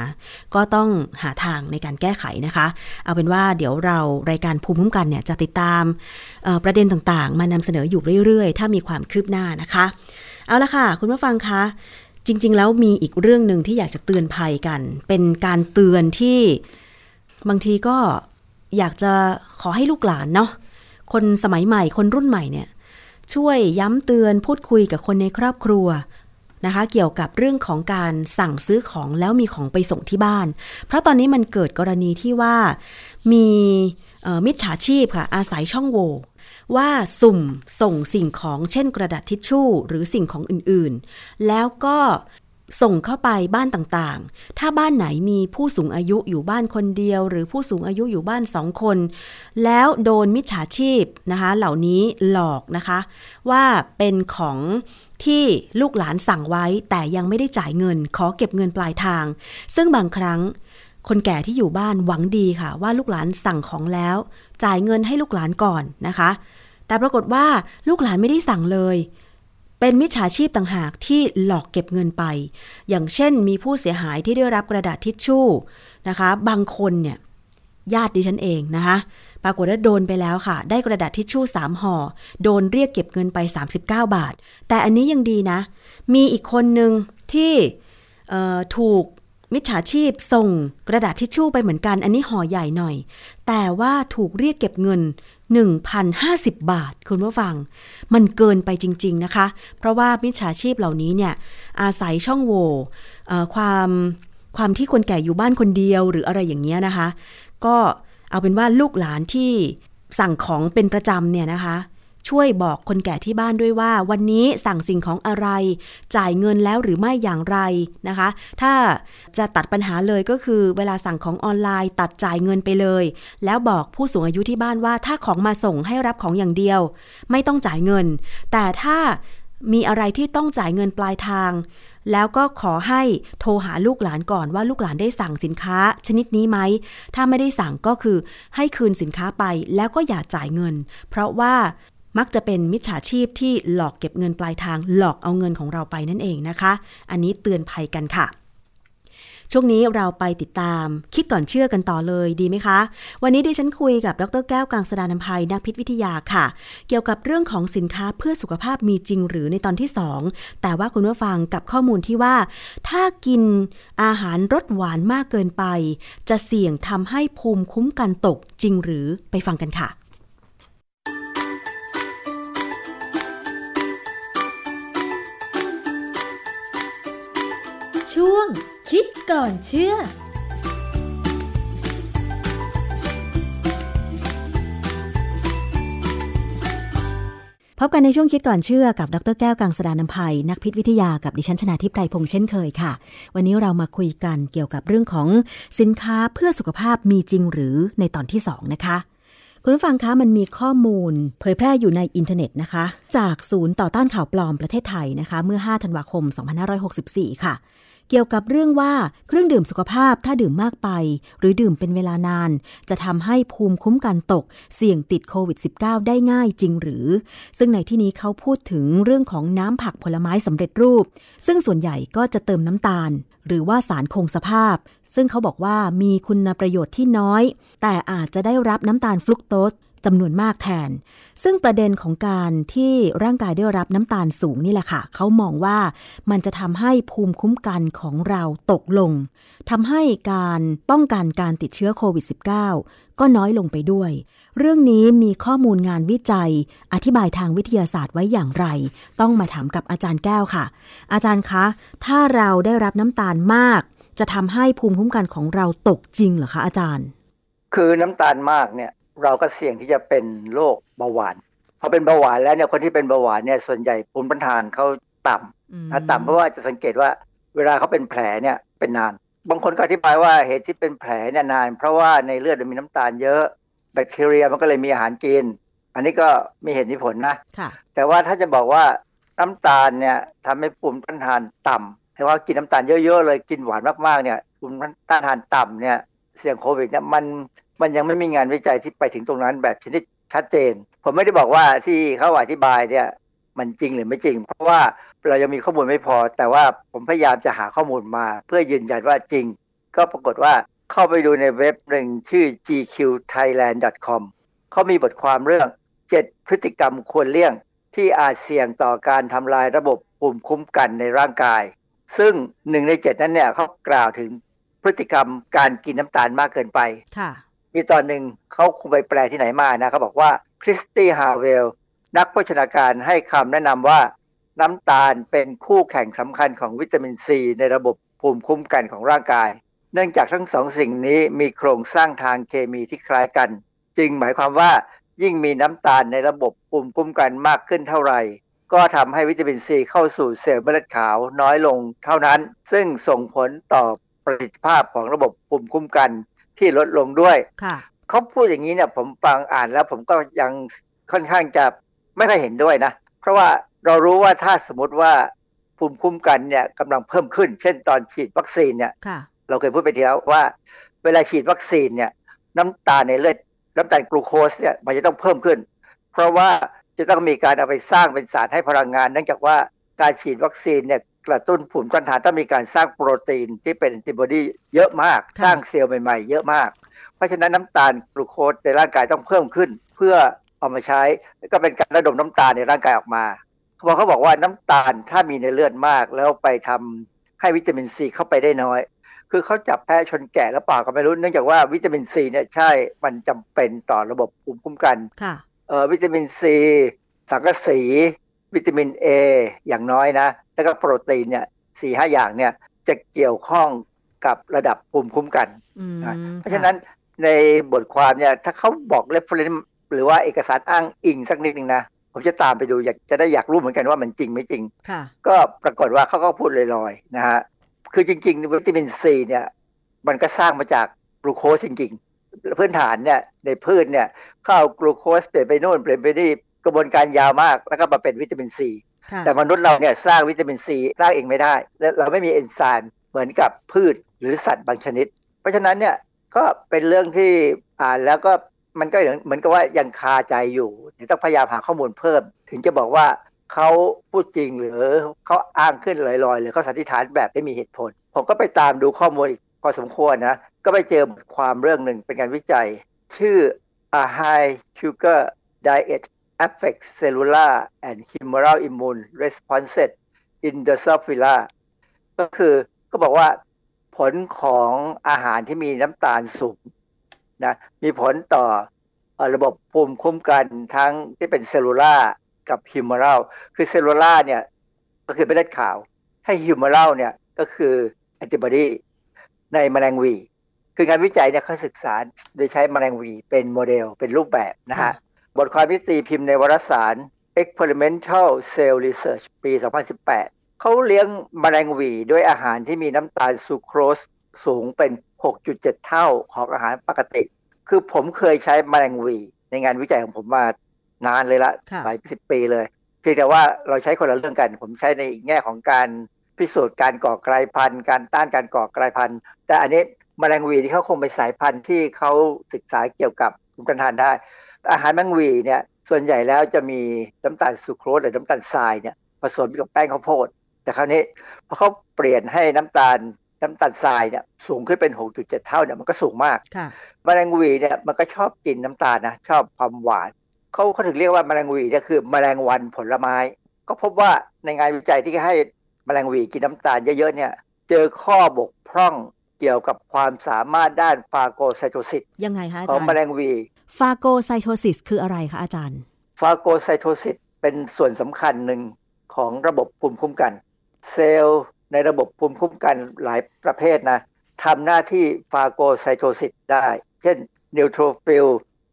ก็ต้องหาทางในการแก้ไขนะคะ เอาเป็นว่าเดี๋ยวเรารายการภูมิคุ้มกันเนี่ยจะติดตามประเด็นต่างๆ มานำเสนออยู่เรื่อยๆ ถ้ามีความคืบหน้านะคะ เอาละค่ะ คุณผู้ฟังคะ จริง ๆ แล้วมีอีกเรื่องหนึ่งที่อยากจะเตือนภัยกัน เป็นการเตือนที่บางทีก็อยากจะขอให้ลูกหลานเนาะคนสมัยใหม่คนรุ่นใหม่เนี่ย ช่วยย้ำเตือนพูดคุยกับคนในครอบครัวนะคะ เกี่ยวกับเรื่องของการสั่งซื้อของแล้วมีของไปส่งที่บ้าน เพราะตอนนี้มันเกิดกรณีที่ว่ามีมิจฉาชีพค่ะอาศัยช่องโหว่ ว่าสุ่มส่งสิ่งของเช่นกระดาษทิชชู่ หรือสิ่งของอื่นๆ แล้วก็ส่งเข้าไปบ้านต่างๆ ถ้าบ้านไหนมีผู้สูงอายุอยู่บ้านคนเดียว หรือผู้สูงอายุอยู่บ้านสองคน แล้วโดนมิจฉาชีพนะคะ เหล่านี้หลอกนะคะ ว่าเป็นของที่ลูกหลานสั่งไว้แต่ยังไม่ได้จ่ายเงิน ขอเก็บเงินปลายทาง ซึ่งบางครั้งคนแก่ที่อยู่บ้านหวังดีค่ะ ว่าลูกหลานสั่งของแล้ว จ่ายเงินให้ลูกหลานก่อนนะคะ แต่ปรากฏว่าลูกหลานไม่ได้สั่งเลย เป็นมิจฉาชีพต่างหากที่หลอกเก็บเงินไป อย่างเช่นมีผู้เสียหายที่ได้รับกระดาษทิชชู่นะคะ บางคนเนี่ยญาติดิฉันเองนะคะ ปรากฏว่าโดนไปแล้วค่ะ ได้กระดาษทิชชู่3ห่อ โดนเรียกเก็บเงินไป 39 บาท แต่อันนี้ยังดีนะ มีอีกคนหนึ่งที่ถูกมิจฉาชีพส่งกระดาษทิชชู่ไปเหมือนกัน อันนี้ห่อใหญ่หน่อย แต่ว่าถูกเรียกเก็บเงิน 1,050 บาท คุณผู้ฟัง มันเกินไปจริง ๆนะคะ เพราะว่ามิจฉาชีพเหล่านี้เนี่ยอาศัยช่องโหว่ความความที่คนแก่อยู่บ้านคนเดียวหรืออะไรอย่างเงี้ยนะคะ ก็เอาเป็นว่าลูกหลานที่สั่งของเป็นประจำเนี่ยนะคะ ช่วยบอกคนแก่ที่บ้านด้วยว่า วันนี้สั่งสิ่งของอะไร จ่ายเงินแล้วหรือไม่อย่างไรนะคะ ถ้าจะตัดปัญหาเลยก็คือ เวลาสั่งของออนไลน์ ตัดจ่ายเงินไปเลย แล้วบอกผู้สูงอายุที่บ้านว่า ถ้าของมาส่งให้รับของอย่างเดียว ไม่ต้องจ่ายเงิน แต่ถ้ามีอะไรที่ต้องจ่ายเงินปลายทาง แล้วก็ขอให้โทรหาลูกหลานก่อนว่าลูกหลานได้สั่งสินค้าชนิดนี้ไหม ถ้าไม่ได้สั่งก็คือให้คืนสินค้าไปแล้วก็อย่าจ่ายเงิน เพราะว่า มักจะเป็นมิจฉาชีพที่หลอกเก็บเงินปลายทาง หลอกเอาเงินของเราไปนั่นเองนะคะ อันนี้เตือนภัยกันค่ะ ช่วงนี้เราไปติดตาม คิดก่อนเชื่อกันต่อเลยดีไหมคะ วันนี้ดิฉันคุยกับดรแก้วกังสดานนภัยนักพิษวิทยาค่ะ เกี่ยวกับเรื่องของสินค้าเพื่อสุขภาพมีจริงหรือในตอนที่ 2 แต่ว่าคุณผู้ฟังกับข้อมูลที่ว่า ถ้ากินอาหารรสหวานมากเกินไป จะเสี่ยงทำให้ภูมิคุ้มกันตกจริงหรือไปฟังกันค่ะ ช่วง คิดก่อนเชื่อพบกันในช่วงคิดก่อนเชื่อกับดรแก้วกังสดานนภัย นักพิษวิทยากับดิฉันชนาทิพไพรพงษ์เช่นเคยค่ะ วันนี้เรามาคุยกันเกี่ยวกับเรื่องของสินค้าเพื่อสุขภาพมีจริงหรือในตอนที่ 2 นะคะ คุณผู้ฟังคะมันมีข้อมูล เผยแพร่อยู่ในอินเทอร์เน็ตนะคะ จากศูนย์ต่อต้านข่าวปลอมประเทศไทยนะคะ เมื่อ 5 ธันวาคม 2564 ค่ะ เกี่ยวกับเรื่องว่าเครื่องดื่มสุขภาพถ้าดื่มมากไป หรือดื่มเป็นเวลานาน จะทำให้ภูมิคุ้มกันตก เสี่ยงติดโควิด -19 ได้ง่ายจริงหรือ ซึ่งในที่นี้เขาพูดถึงเรื่องของน้ำผักผลไม้สำเร็จรูป ซึ่งส่วนใหญ่ก็จะเติมน้ำตาล หรือว่าสารคงสภาพ ซึ่งเขาบอกว่ามีคุณประโยชน์ที่น้อย แต่อาจจะได้รับน้ำตาลฟลุกโตส จำนวนมากแทน ซึ่งประเด็นของการที่ร่างกายได้รับน้ำตาลสูงนี่แหละค่ะ เขามองว่ามันจะทำให้ภูมิคุ้มกันของเราตกลงทำให้การป้องกันการติดเชื้อโควิด -19 ก็น้อยลงไปด้วย เรื่องนี้มีข้อมูลงานวิจัย อธิบายทางวิทยาศาสตร์ไว้อย่างไร ต้องมาถามกับอาจารย์แก้วค่ะ อาจารย์คะ ถ้าเราได้รับน้ำตาลมาก จะทำให้ภูมิคุ้มกันของเราตกจริงเหรอคะอาจารย์ คือน้ำตาลมากเนี่ย เราก็เสี่ยงที่จะเป็นโรคเบาหวานพอเป็นเบาหวานแล้วเนี่ยคนที่เป็นเบาหวานเนี่ยส่วนใหญ่ภูมิต้านทานเขาต่ำนะต่ำเพราะว่าจะสังเกตว่าเวลาเขาเป็นแผลเนี่ยเป็นนาน บางคนก็อธิบายว่าเหตุที่เป็นแผลเนี่ยนาน เพราะว่าในเลือดมันมีน้ำตาลเยอะแบคทีเรียมันก็เลยมีอาหารกิน อันนี้ก็มีเหตุมีผลนะค่ะแต่ว่าถ้าจะบอกว่าน้ำตาลเนี่ยทำให้ภูมิต้านทานต่ำแต่ว่ากินน้ำตาลเยอะๆเลยกินหวานมากๆเนี่ยภูมิต้านทานต่ำเนี่ยเสี่ยงโควิดเนี่ยมัน มันยังไม่มีงานวิจัยที่ไปถึงตรงนั้นแบบชนิดชัดเจน ผมไม่ได้บอกว่าที่เขาอธิบายเนี่ยมันจริงหรือไม่จริง เพราะว่าเรายังมีข้อมูลไม่พอ แต่ว่าผมพยายามจะหาข้อมูลมา เพื่อยืนยันว่าจริง ก็ปรากฏว่าเข้าไปดูในเว็บหนึ่งชื่อ gqthailand.com เขามีบทความเรื่อง 7 พฤติกรรมควรเลี่ยงที่อาจเสี่ยงต่อการทำลายระบบภูมิคุ้มกันในร่างกาย ซึ่งหนึ่งในเจ็ดนั้นเนี่ยเขากล่าวถึงพฤติกรรมการกินน้ำตาลมากเกินไปค่ะ มีตอนหนึ่งเขาคงไปแปลที่ไหนมานะเขาบอกว่าคริสตี้ฮาเวลนักโภชนาการให้คำแนะนำว่าน้ำตาลเป็นคู่แข่งสำคัญของวิตามินซีในระบบภูมิคุ้มกันของร่างกาย เนื่องจากทั้งสองสิ่งนี้มีโครงสร้างทางเคมีที่คล้ายกัน จึงหมายความว่ายิ่งมีน้ำตาลในระบบภูมิคุ้มกันมากขึ้นเท่าไหร่ ก็ทำให้วิตามินซีเข้าสู่เซลล์เม็ดเลือดขาวน้อยลงเท่านั้น ซึ่งส่งผลต่อประสิทธิภาพของระบบภูมิคุ้มกัน ที่ลดลงด้วยค่ะเขาพูดอย่างนี้เนี่ยผมฟังอ่านแล้วผมก็ยังค่อนข้างจะไม่ค่อยเห็นด้วยนะ เพราะว่าเรารู้ว่าถ้าสมมติว่าภูมิคุ้มกันเนี่ยกำลังเพิ่มขึ้น เช่นตอนฉีดวัคซีนเนี่ยค่ะเราเคยพูดไปทีแล้วว่า เวลาฉีดวัคซีนเนี่ย น้ำตาลในเลือดน้ำตาลกลูโคสเนี่ยมันจะต้องเพิ่มขึ้น เพราะว่าจะต้องมีการเอาไปสร้างเป็นสารให้พลังงานเนื่องจากว่าการฉีดวัคซีนเนี่ย กระตุ้นภูมิต้านทานต้องมีการสร้างโปรตีนที่เป็นแอนติบอดีเยอะมากค่ะสร้างเซลล์ใหม่ๆ เยอะมาก เพราะฉะนั้นน้ำตาลกลูโคสในร่างกายต้องเพิ่มขึ้น เพื่อเอามาใช้ก็เป็นการระดมน้ำตาลในร่างกายออกมาเขาบอกเขาบอกว่าน้ำตาลถ้ามีในเลือดมาก แล้วไปทำให้วิตามินซีเข้าไปได้น้อย คือเขาจับแพ้ชนแกะแล้วเปล่าก็ไม่รู้เนื่องจากว่าวิตามินซีเนี่ยใช่มันจำเป็นต่อระบบภูมิคุ้มกันค่ะเอ่อวิตามินซีสังกะสี วิตามิน A อย่างน้อยนะ แล้วก็โปรตีนเนี่ยสี่ห้าอย่างเนี่ยจะเกี่ยวข้องกับระดับภูมิคุ้มกันอืมนะเพราะฉะนั้นในบทความเนี่ยถ้าเขาบอก reference หรือว่าเอกสารอ้างอิงสักนิดนึงนะผมจะตามไปดูอยากจะได้อยากรู้เหมือนกันว่ามันจริงไม่จริงค่ะก็ปรากฏว่าเขาก็พูดลอยๆนะฮะคือจริงๆวิตามินซีเนี่ยมันก็สร้างมาจากกลูโคสจริงๆพื้นฐานเนี่ยในพืชเนี่ยเข้าเอากลูโคสเปลี่ยนไปโน่นเปลี่ยนไปนี่กระบวนการยาวมาก แล้วก็มาเป็นวิตามินซีค่ะ แต่มนุษย์เราเนี่ยสร้างวิตามินซีสร้างเองไม่ได้ และเราไม่มีเอนไซม์เหมือนกับพืชหรือสัตว์บางชนิด เพราะฉะนั้นเนี่ยก็เป็นเรื่องที่อ่านแล้วก็มันก็เหมือนกับว่ายังคาใจอยู่เดี๋ยวต้องพยายามหาข้อมูลเพิ่ม ถึงจะบอกว่าเขาพูดจริงหรือเขาอ้างขึ้นลอยๆ หรือเขาสันนิษฐานแบบไม่มีเหตุผล ผมก็ไปตามดูข้อมูลอีกพอสมควรนะ ก็ไปเจอบทความเรื่องหนึ่งเป็นการวิจัย ชื่อ a high sugar diet affects cellular and humoral immune responses in the sophila ก็คือก็บอกว่าผลของอาหารที่มีน้ำตาลสูงนะมีผลต่ออระบบภูมิคุ้มกันทั้งที่เป็น cellular กับฮิวม o รัลคือ cellular เนี่ยก็คือเป็นเลือดขาว ถ้าฮิวม o รัลเนี่ยก็คือแอนติบอดีในแมลงวี คืองานวิจัยเนี่ยเขาศึกษาโดยใช้แมลงวีเป็นโมเดลเป็นรูปแบบนะฮะ บทความวิตีพิมพ์ในวารสาร Experimental Cell Research ปี 2018 เขาเลี้ยงแมลงวีด้วยอาหารที่มีน้ำตาลซูโครสสูงเป็น 6.7 เท่าของอาหารปกติ คือผมเคยใช้แมลงวี ในงานวิจัยของผมมานานเลยละค่ะหลายสิบปีเลย เพียงแต่ว่าเราใช้คนละเรื่องกัน ผมใช้ในอีกแง่ของการพิสูจน์การก่อกลายพันธุ์ การต้านการก่อกลายพันธุ์ แต่อันนี้แมลงวีที่เขาคงเป็นสายพันธุ์ที่เขาศึกษาเกี่ยวกับภูมิต้านทานได้ อาหารแมงวีเนี่ยส่วนใหญ่แล้วจะมีน้ำตาลซูโครสหรือน้ำตาลทรายเนี่ยผสมกับแป้งข้าวโพด แต่คราวนี้พอเขาเปลี่ยนให้น้ำตาลน้ำตาลทรายเนี่ยสูงขึ้นเป็น 6.7 เท่าเนี่ยมันก็สูงมากค่ะแมลงวีเนี่ยมันก็ชอบกินน้ำตาลนะชอบความหวานเขาเขาถึงเรียกว่าแมลงวีเนี่ยคือแมลงวันผลไม้ ก็พบว่าในงานวิจัยที่ให้แมลงวีกินน้ำตาลเยอะๆเนี่ยเจอข้อบกพร่อง เกี่ยวกับความสามารถด้าน phagocytosisยังไงคะอาจารย์ ของแมลงวี phagocytosis คืออะไรคะอาจารย์ phagocytosis เป็นส่วนสำคัญหนึ่งของระบบภูมิคุ้มกัน เซลล์ในระบบภูมิคุ้มกันหลายประเภทนะทำหน้าที่ phagocytosis ได้ เช่น neutrophil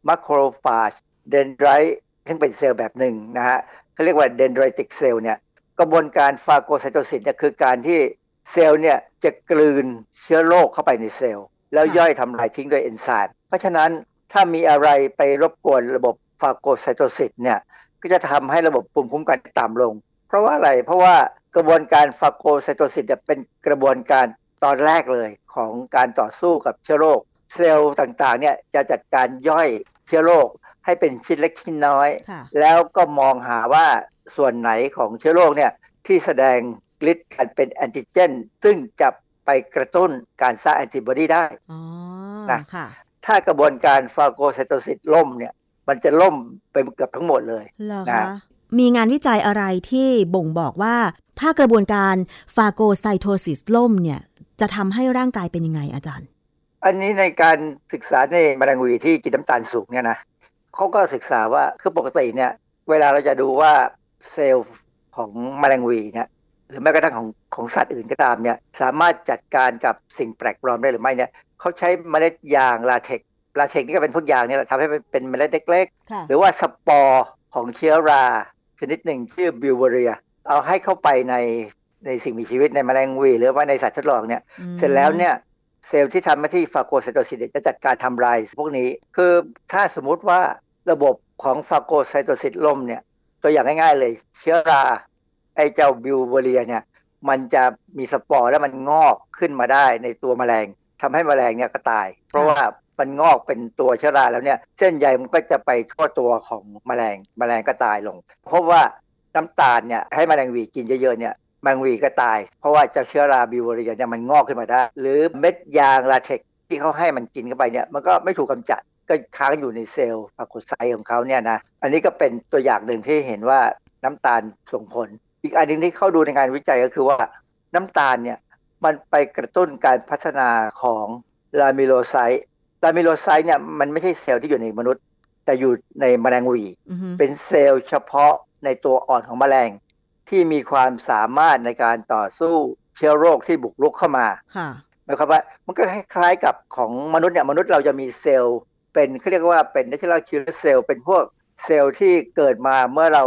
macrophage dendrite ซึ่งเป็นเซลล์แบบหนึ่งนะฮะเขาเรียกว่า dendritic cell เนี่ยกระบวนการ phagocytosis เนี่ยคือการที่ เซลล์เนี่ยจะกลืนเชื้อโรคเข้าไปในเซลล์ แล้วค่ะย่อยทำลายทิ้งโดยเอนไซม์เพราะฉะนั้นถ้ามีอะไรไปรบกวนระบบ phagocytosis เนี่ยก็จะทำให้ระบบภูมิคุ้มกันต่ำลง เพราะว่าอะไรเพราะว่ากระบวนการ phagocytosis เนี่ยเป็นกระบวนการตอนแรกเลยของการต่อสู้กับเชื้อโรค เซลล์ต่างๆเนี่ยจะจัดการย่อยเชื้อโรคให้เป็นชิ้นเล็กชิ้นน้อยค่ะแล้วก็มองหาว่าส่วนไหนของเชื้อโรคเนี่ยที่แสดง ฤทธิ์การเป็นแอนติเจน ซึ่งจะไปกระตุ้นการสร้างแอนติบอดีได้อ๋อนะค่ะถ้ากระบวนการฟาโกไซโตซิสล่มเนี่ยมันจะล่มไปเกือบทั้งหมดเลยเหรอนะคะมีงานวิจัยอะไรที่บ่งบอกว่า ถ้ากระบวนการฟาโกไซโทซิสล่มเนี่ยจะทำให้ร่างกายเป็นยังไงอาจารย์ อันนี้ในการศึกษาในแมลงวีที่กินน้ำตาลสูงเนี่ยนะเขาก็ศึกษาว่าคือปกติเนี่ย เวลาเราจะดูว่าเซลล์ของแมลงหวี่เนี่ย หรือแม้กระทั่งของของสัตว์อื่นก็ตามเนี่ยสามารถจัดการกับสิ่งแปลกปลอมได้หรือไม่เนี่ยเขาใช้เมล็ดยาง latex latex นี่ก็เป็นพวกยางเนี่ยแหละทำให้มันเป็นเมล็ดเล็กๆค่ะหรือว่าสปอร์ของเชื้อรา ชนิดหนึ่งชื่อ Beauveria เอาให้เข้าไปในในสิ่งมีชีวิตในแมลงหวี่หรือว่าในสัตว์ทดลองเนี่ยอืมเสร็จแล้วเนี่ยเซลล์ที่ทำหน้าที่ phagocytosis จะจัดการทำลายพวกนี้ คือถ้าสมมุติว่าระบบของ phagocytosis ล่มเนี่ยตัวอย่างง่ายๆเลย เชื้อรา ไอ้เจ้า Beauveria เนี่ยมันจะมีสปอร์แล้วมันงอกขึ้นมาได้ในตัวแมลงทำให้แมลงเนี่ยก็ตาย เพราะว่ามันงอกเป็นตัวเชื้อราแล้วเนี่ย เส้นใยมันก็จะไปทั่วตัวของแมลงแมลงก็ตายลง เพราะว่าน้ำตาลเนี่ยให้แมลงหวี่กินเยอะๆเนี่ยแมลงหวี่ก็ตาย เพราะว่าเจ้าเชื้อรา Beauveria เนี่ยมันงอกขึ้นมาได้ หรือเม็ดยางลาเทกที่เขาให้มันกินเข้าไปเนี่ยมันก็ไม่ถูกกำจัดก็ค้างอยู่ในเซลล์ปรากฏไซของเขาเนี่ยนะอันนี้ก็เป็นตัวอย่างหนึ่งที่เห็นว่าน้ำตาลส่งผล อีกอันหนึ่งที่เข้าดูในงานวิจัยก็คือว่าน้ำตาลเนี่ยมันไปกระตุ้นการพัฒนาของลามิโลไซต์ลามิโลไซต์เนี่ยมันไม่ใช่เซลล์ที่อยู่ในมนุษย์ แต่อยู่ในแมลงหวีอือฮึเป็นเซลล์เฉพาะในตัวอ่อนของแมลง ที่มีความสามารถในการต่อสู้เชื้อโรคที่บุกรุกเข้ามาค่ะหมายความว่ามันก็คล้ายๆกับของมนุษย์เนี่ยมนุษย์เราจะมีเซลล์ เป็นเขาเรียกว่าเป็น natural killer cell เป็นพวกเซลล์ที่เกิดมาเมื่อเรา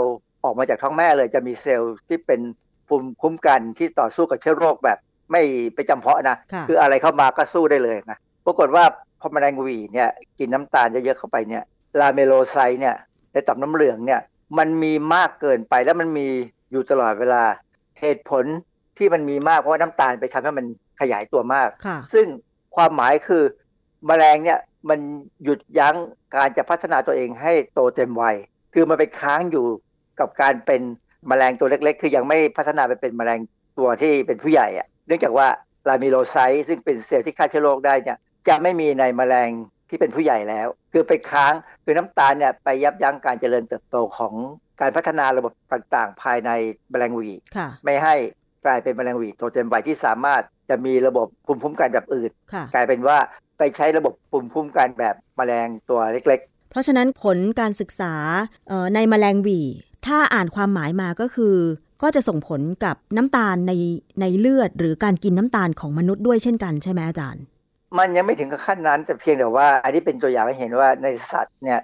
ออกมาจากท้องแม่เลยจะมีเซลล์ที่เป็นภูมิคุ้มกันที่ต่อสู้กับเชื้อโรคแบบไม่ไปจำเพาะนะค่ะคืออะไรเข้ามาก็สู้ได้เลยนะปรากฏว่าพอแมลงหวี่เนี่ยกินน้ำตาลเยอะๆเข้าไปเนี่ย lamellocyte เนี่ยในต่อมน้ำเหลืองเนี่ยมันมีมากเกินไปแล้วมันมีอยู่ตลอดเวลาเหตุผลที่มันมีมากเพราะว่าน้ำตาลไปทำให้มันขยายตัวมากค่ะซึ่งความหมายคือแมลงเนี่ยมันหยุดยั้งการจะพัฒนาตัวเองให้โตเต็มวัย คือมันไปค้างอยู่ กับการเป็นแมลงตัวเล็ก ๆ คือยังไม่พัฒนาไปเป็นแมลงตัวที่เป็นผู้ใหญ่อะเนื่องจากว่าลามิโลไซต์ซึ่งเป็นเซลล์ที่ฆ่าเชื้อโรคได้เนี่ยจะไม่มีในแมลงที่เป็นผู้ใหญ่แล้ว คือไปค้างคือน้ำตาลเนี่ยไปยับยั้งการเจริญเติบโตของการพัฒนาระบบต่างๆ ภายในแมลงหวีค่ะไม่ให้กลายเป็นแมลงหวีโตเต็มวัยที่สามารถจะมีระบบภูมิคุ้มกันแบบอื่นค่ะกลายเป็นว่าไปใช้ระบบภูมิคุ้มกันแบบแมลงตัวเล็กเพราะฉะนั้นผลการศึกษาเอ่อในแมลงหวี ถ้าอ่านความหมายมาก็คือ ก็จะส่งผลกับน้ำตาลในในเลือด หรือการกินน้ำตาลของมนุษย์ด้วยเช่นกันใช่ไหมอาจารย์ มันยังไม่ถึงกับขั้นนั้น แต่เพียงแต่ว่า อันนี้เป็นตัวอย่างให้เห็นว่าในสัตว์เนี่ย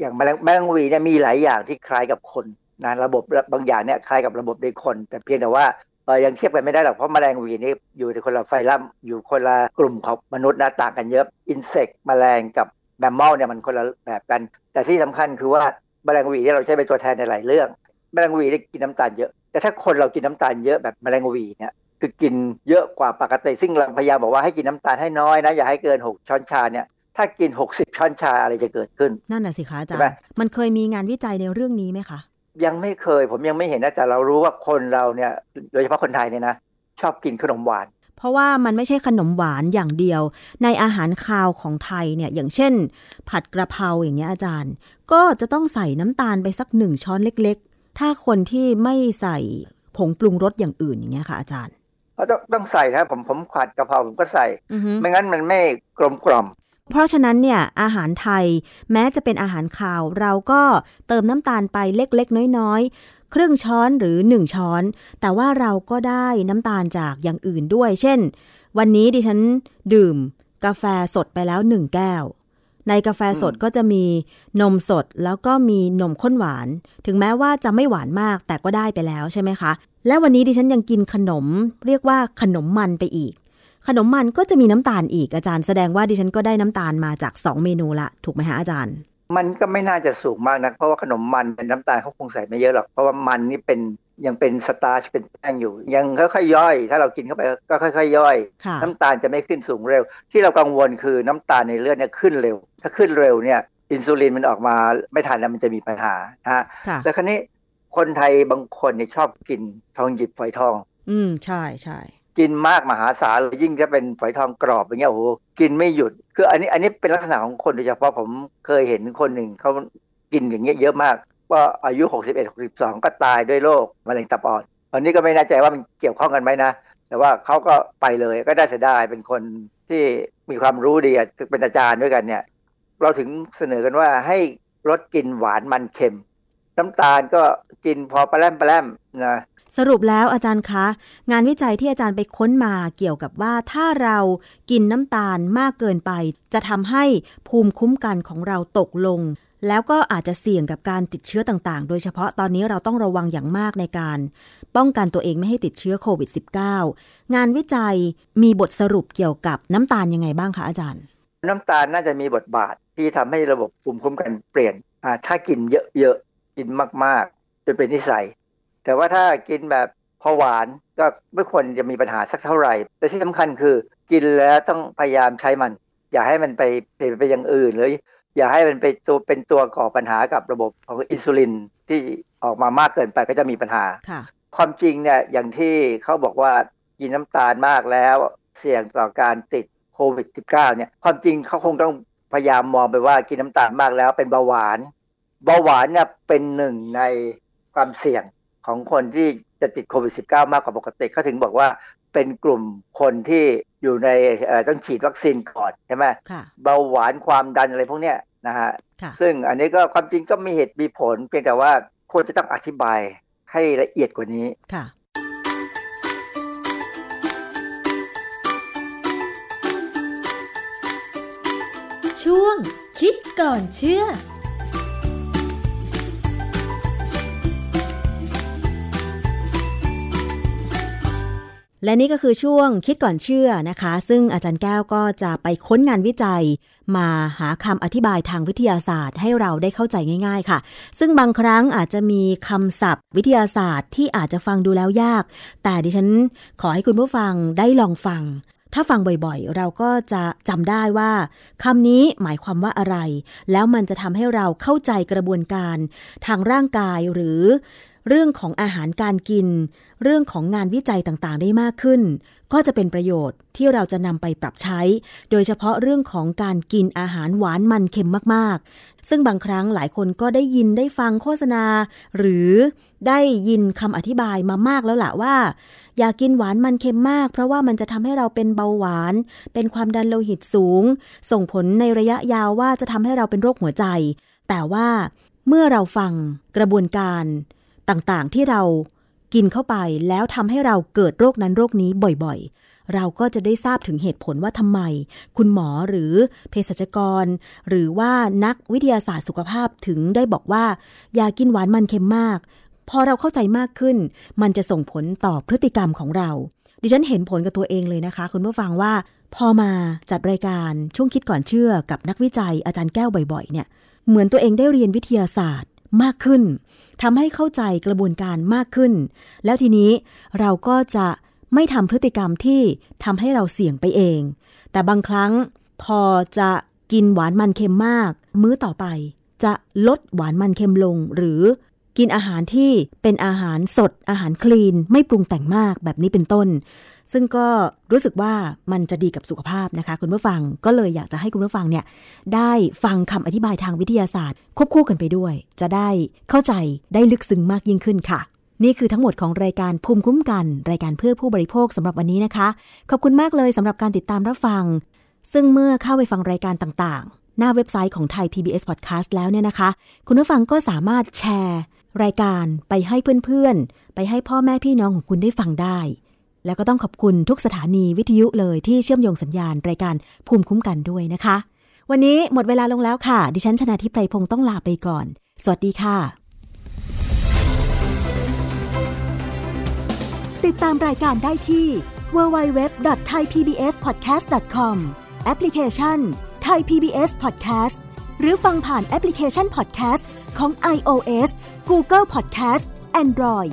อย่างแมลงแมลงวีเนี่ยมีหลายอย่างที่คล้ายกับคนนะระบบบางอย่างเนี่ยคล้ายกับระบบในคน แต่เพียงแต่ว่าเออยังเทียบกันไม่ได้หรอกเพราะแมลงวีนี่อยู่ในคนละไฟลัมอยู่คนละกลุ่มของมนุษย์นะต่างกันเยอะอินเสกแมลงกับแมมมอลเนี่ยมันคนละแบบกัน แต่ที่สำคัญคือว่า แมลงวีที่เราใช้เป็นตัวแทนในหลายเรื่อง แมลงวีได้กินน้ำตาลเยอะ แต่ถ้าคนเรากินน้ำตาลเยอะแบบแมลงวีเนี่ยคือกินเยอะกว่าปกติซึ่งเราพยายามบอกว่าให้กินน้ำตาลให้น้อยนะอย่าให้เกิน 6 ช้อนชาเนี่ยถ้ากิน 60 ช้อนชาอะไรจะเกิดขึ้น นั่นน่ะสิคะอาจารใช่ไหมย์มันเคยมีงานวิจัยในเรื่องนี้ไหมคะยังไม่เคยผมยังไม่เห็นนะแต่เรารู้ว่าคนเราเนี่ยโดยเฉพาะคนไทยเนี่ยนะชอบกินขนมหวาน เพราะว่ามันไม่ใช่ขนมหวานอย่างเดียว ในอาหารคาวของไทยเนี่ยอย่างเช่น ผัดกระเพราอย่างเงี้ยอาจารย์ ก็จะต้องใส่น้ำตาลไปสักหนึ่งช้อนเล็กๆ ถ้าคนที่ไม่ใส่ผงปรุงรสอย่างอื่นอย่างเงี้ยค่ะอาจารย์ก็ต้องต้องใส่นะผมผมผัดกะเพราผมก็ใส่อือฮึไม่งั้นมันไม่กลมกล่อมเพราะฉะนั้นเนี่ยอาหารไทยแม้จะเป็นอาหารคาว เราก็เติมน้ำตาลไปเล็กๆ น้อยๆ ครึ่งช้อนหรือ 1 ช้อน แต่ว่าเราก็ได้น้ำตาลจากอย่างอื่นด้วย เช่น วันนี้ดิฉันดื่ม กาแฟสดไปแล้ว 1 แก้ว ในกาแฟสดก็จะมีนมสดแล้วก็มีนมข้นหวาน ถึงแม้ว่าจะไม่หวานมากแต่ก็ได้ไปแล้วใช่ไหมคะ และวันนี้ดิฉันยังกินขนม เรียกว่าขนมมันไปอีก ขนมมันก็จะมีน้ำตาลอีกอาจารย์ แสดงว่าดิฉันก็ได้น้ำตาลมาจาก 2 เมนูละถูกไหมฮะอาจารย์ มันก็ไม่น่าจะสูงมากนะเพราะว่าขนมมันเป็นน้ำตาลเขาคงใส่ไม่เยอะหรอกเพราะว่ามันนี่เป็นยังเป็นสตาร์ชเป็นแป้งอยู่ ยังค่อยๆย่อย ถ้าเรากินเข้าไปก็ค่อยๆย่อยค่ะน้ำตาลจะไม่ขึ้นสูงเร็ว ที่เรากังวลคือน้ำตาลในเลือดเนี่ยขึ้นเร็ว ถ้าขึ้นเร็วเนี่ย อินซูลินมันออกมาไม่ทันแล้วมันจะมีปัญหานะฮะค่ะแล้วคราวนี้คนไทยบางคนเนี่ยชอบกินทองหยิบฝอยทอง อืมใช่ใช่ กินมากมหาศาลยิ่งถ้าเป็นฝอยทองกรอบอย่างเงี้ยโอ้โหกินไม่หยุด คืออันนี้อันนี้เป็นลักษณะของคนโดยเฉพาะผมเคยเห็นคนหนึ่งเขากินอย่างเงี้ยเยอะมากว่าอายุ 61 62 ก็ตายด้วยโรคมะเร็งตับอ่อนอันนี้ก็ไม่แน่ใจว่ามันเกี่ยวข้องกันไหมนะ แต่ว่าเขาก็ไปเลยก็ได้เสียดายเป็นคนที่มีความรู้ดีอะเป็นอาจารย์ด้วยกันเนี่ย เราถึงเสนอกันว่าให้ลดกินหวานมันเค็ม น้ำตาลก็กินพอปลาแรมปลาแรมนะ สรุปแล้วอาจารย์คะ งานวิจัยที่อาจารย์ไปค้นมาเกี่ยวกับว่าถ้าเรากินน้ำตาลมากเกินไป จะทำให้ภูมิคุ้มกันของเราตกลง แล้วก็อาจจะเสี่ยงกับการติดเชื้อต่างๆ โดยเฉพาะตอนนี้เราต้องระวังอย่างมากในการ ป้องกันตัวเองไม่ให้ติดเชื้อโควิด -19 งานวิจัยมีบทสรุปเกี่ยวกับน้ำตาลยังไงบ้างคะอาจารย์ น้ำตาลน่าจะมีบทบาทที่ทำให้ระบบภูมิคุ้มกันเปลี่ยนถ้ากินเยอะๆกินมากๆจนเป็นนิสัย แต่ว่าถ้ากินแบบพอหวานก็ไม่ควรจะมีปัญหาสักเท่าไหร่ แต่ที่สำคัญคือกินแล้วต้องพยายามใช้มัน อย่าให้มันไปเปลี่ยนไปอย่างอื่นเลยอย่าให้มันไปตัวเป็นตัวก่อปัญหากับระบบของอินซูลินที่ออกมามากเกินไปก็จะมีปัญหาค่ะความจริงเนี่ยอย่างที่เขาบอกว่ากินน้ำตาลมากแล้วเสี่ยงต่อการติดโควิด -19 เนี่ยความจริงเขาคงต้องพยายามมองไปว่ากินน้ำตาลมากแล้วเป็นเบาหวาน เบาหวานเนี่ยเป็นหนึ่งในความเสี่ยง ของคนที่จะติดโควิด -19 มากกว่าปกติเขาถึงบอกว่าเป็นกลุ่มคนที่อยู่ในเอ่อต้องฉีดวัคซีนก่อนใช่ไหมค่ะเบาหวานความดันอะไรพวกเนี้ยนะฮะค่ะซึ่งอันนี้ก็ความจริงก็มีเหตุมีผล เพียงแต่ว่าควรจะต้องอธิบายให้ละเอียดกว่านี้ค่ะช่วงคิดก่อนเชื่อ และนี่ก็คือช่วงคิดก่อนเชื่อนะคะ ซึ่งอาจารย์แก้วก็จะไปค้นงานวิจัย มาหาคำอธิบายทางวิทยาศาสตร์ ให้เราได้เข้าใจง่าย ๆ ค่ะ ซึ่งบางครั้งอาจจะมีคำศัพท์ วิทยาศาสตร์ที่อาจจะฟังดูแล้วยาก แต่ดิฉันขอให้คุณผู้ฟังได้ลองฟัง ถ้าฟังบ่อยๆ เราก็จะจำได้ว่าคำนี้หมายความว่าอะไร แล้วมันจะทำให้เราเข้าใจกระบวนการ ทางร่างกายหรือเรื่องของอาหารการกิน เรื่องของงานวิจัยต่างๆ ได้มากขึ้น ก็จะเป็นประโยชน์ที่เราจะนำไปปรับใช้ โดยเฉพาะเรื่องของการกินอาหารหวานมันเค็มมากๆ ซึ่งบางครั้งหลายคนก็ได้ยินได้ฟังโฆษณา หรือได้ยินคำอธิบายมามากแล้วล่ะว่า อย่ากินหวานมันเค็มมาก เพราะว่ามันจะทำให้เราเป็นเบาหวาน เป็นความดันโลหิตสูง ส่งผลในระยะยาวว่าจะทำให้เราเป็นโรคหัวใจ แต่ว่าเมื่อเราฟังกระบวนการต่างๆ ที่เรา กินเข้าไปแล้วทำให้เราเกิดโรคนั้นโรคนี้บ่อยๆ เราก็จะได้ทราบถึงเหตุผลว่าทำไม คุณหมอหรือเภสัชกร หรือว่านักวิทยาศาสตร์สุขภาพถึงได้บอกว่า อย่ากินหวานมันเค็มมาก พอเราเข้าใจมากขึ้น มันจะส่งผลต่อพฤติกรรมของเรา ดิฉันเห็นผลกับตัวเองเลยนะคะ คุณผู้ฟังว่าพอมาจัดรายการช่วงคิดก่อนเชื่อกับนักวิจัยอาจารย์แก้วบ่อยๆ เนี่ย เหมือนตัวเองได้เรียนวิทยาศาสตร์ มากขึ้นทำให้เข้าใจกระบวนการมากขึ้น แล้วทีนี้เราก็จะไม่ทำพฤติกรรมที่ทำให้เราเสี่ยงไปเอง แต่บางครั้งพอจะกินหวานมันเค็มมาก มื้อต่อไป จะลดหวานมันเค็มลง หรือกินอาหารที่เป็นอาหารสดอาหารคลีน ไม่ปรุงแต่งมากแบบนี้เป็นต้น ซึ่งก็รู้สึกว่ามันจะดีกับสุขภาพนะคะ คุณผู้ฟังก็เลยอยากจะให้คุณผู้ฟังเนี่ยได้ฟังคำอธิบายทางวิทยาศาสตร์ ควบคู่กันไปด้วย จะได้เข้าใจได้ลึกซึ้งมากยิ่งขึ้นค่ะ นี่คือทั้งหมดของรายการภูมิคุ้มกัน รายการเพื่อผู้บริโภคสำหรับวันนี้นะคะ ขอบคุณมากเลยสำหรับการติดตามรับฟัง ซึ่งเมื่อเข้าไปฟังรายการต่างๆ หน้าเว็บไซต์ของไทย PBS Podcast แล้วเนี่ยนะคะ คุณผู้ฟังก็สามารถแชร์ รายการไปให้เพื่อนๆ ไปให้พ่อแม่พี่น้องของคุณได้ฟังได้ แล้วก็ต้องขอบคุณทุกสถานีวิทยุเลยที่เชื่อมโยงสัญญาณรายการภูมิคุ้มกันด้วยนะคะ วันนี้หมดเวลาลงแล้วค่ะ ดิฉันชนะทิพไพรพงศ์ต้องลาไปก่อน สวัสดีค่ะ ติดตามรายการได้ที่ www.thaipbspodcast.com แอปพลิเคชัน Thai PBS Podcast หรือฟังผ่านแอปพลิเคชัน Podcast ของ iOS Google Podcast Android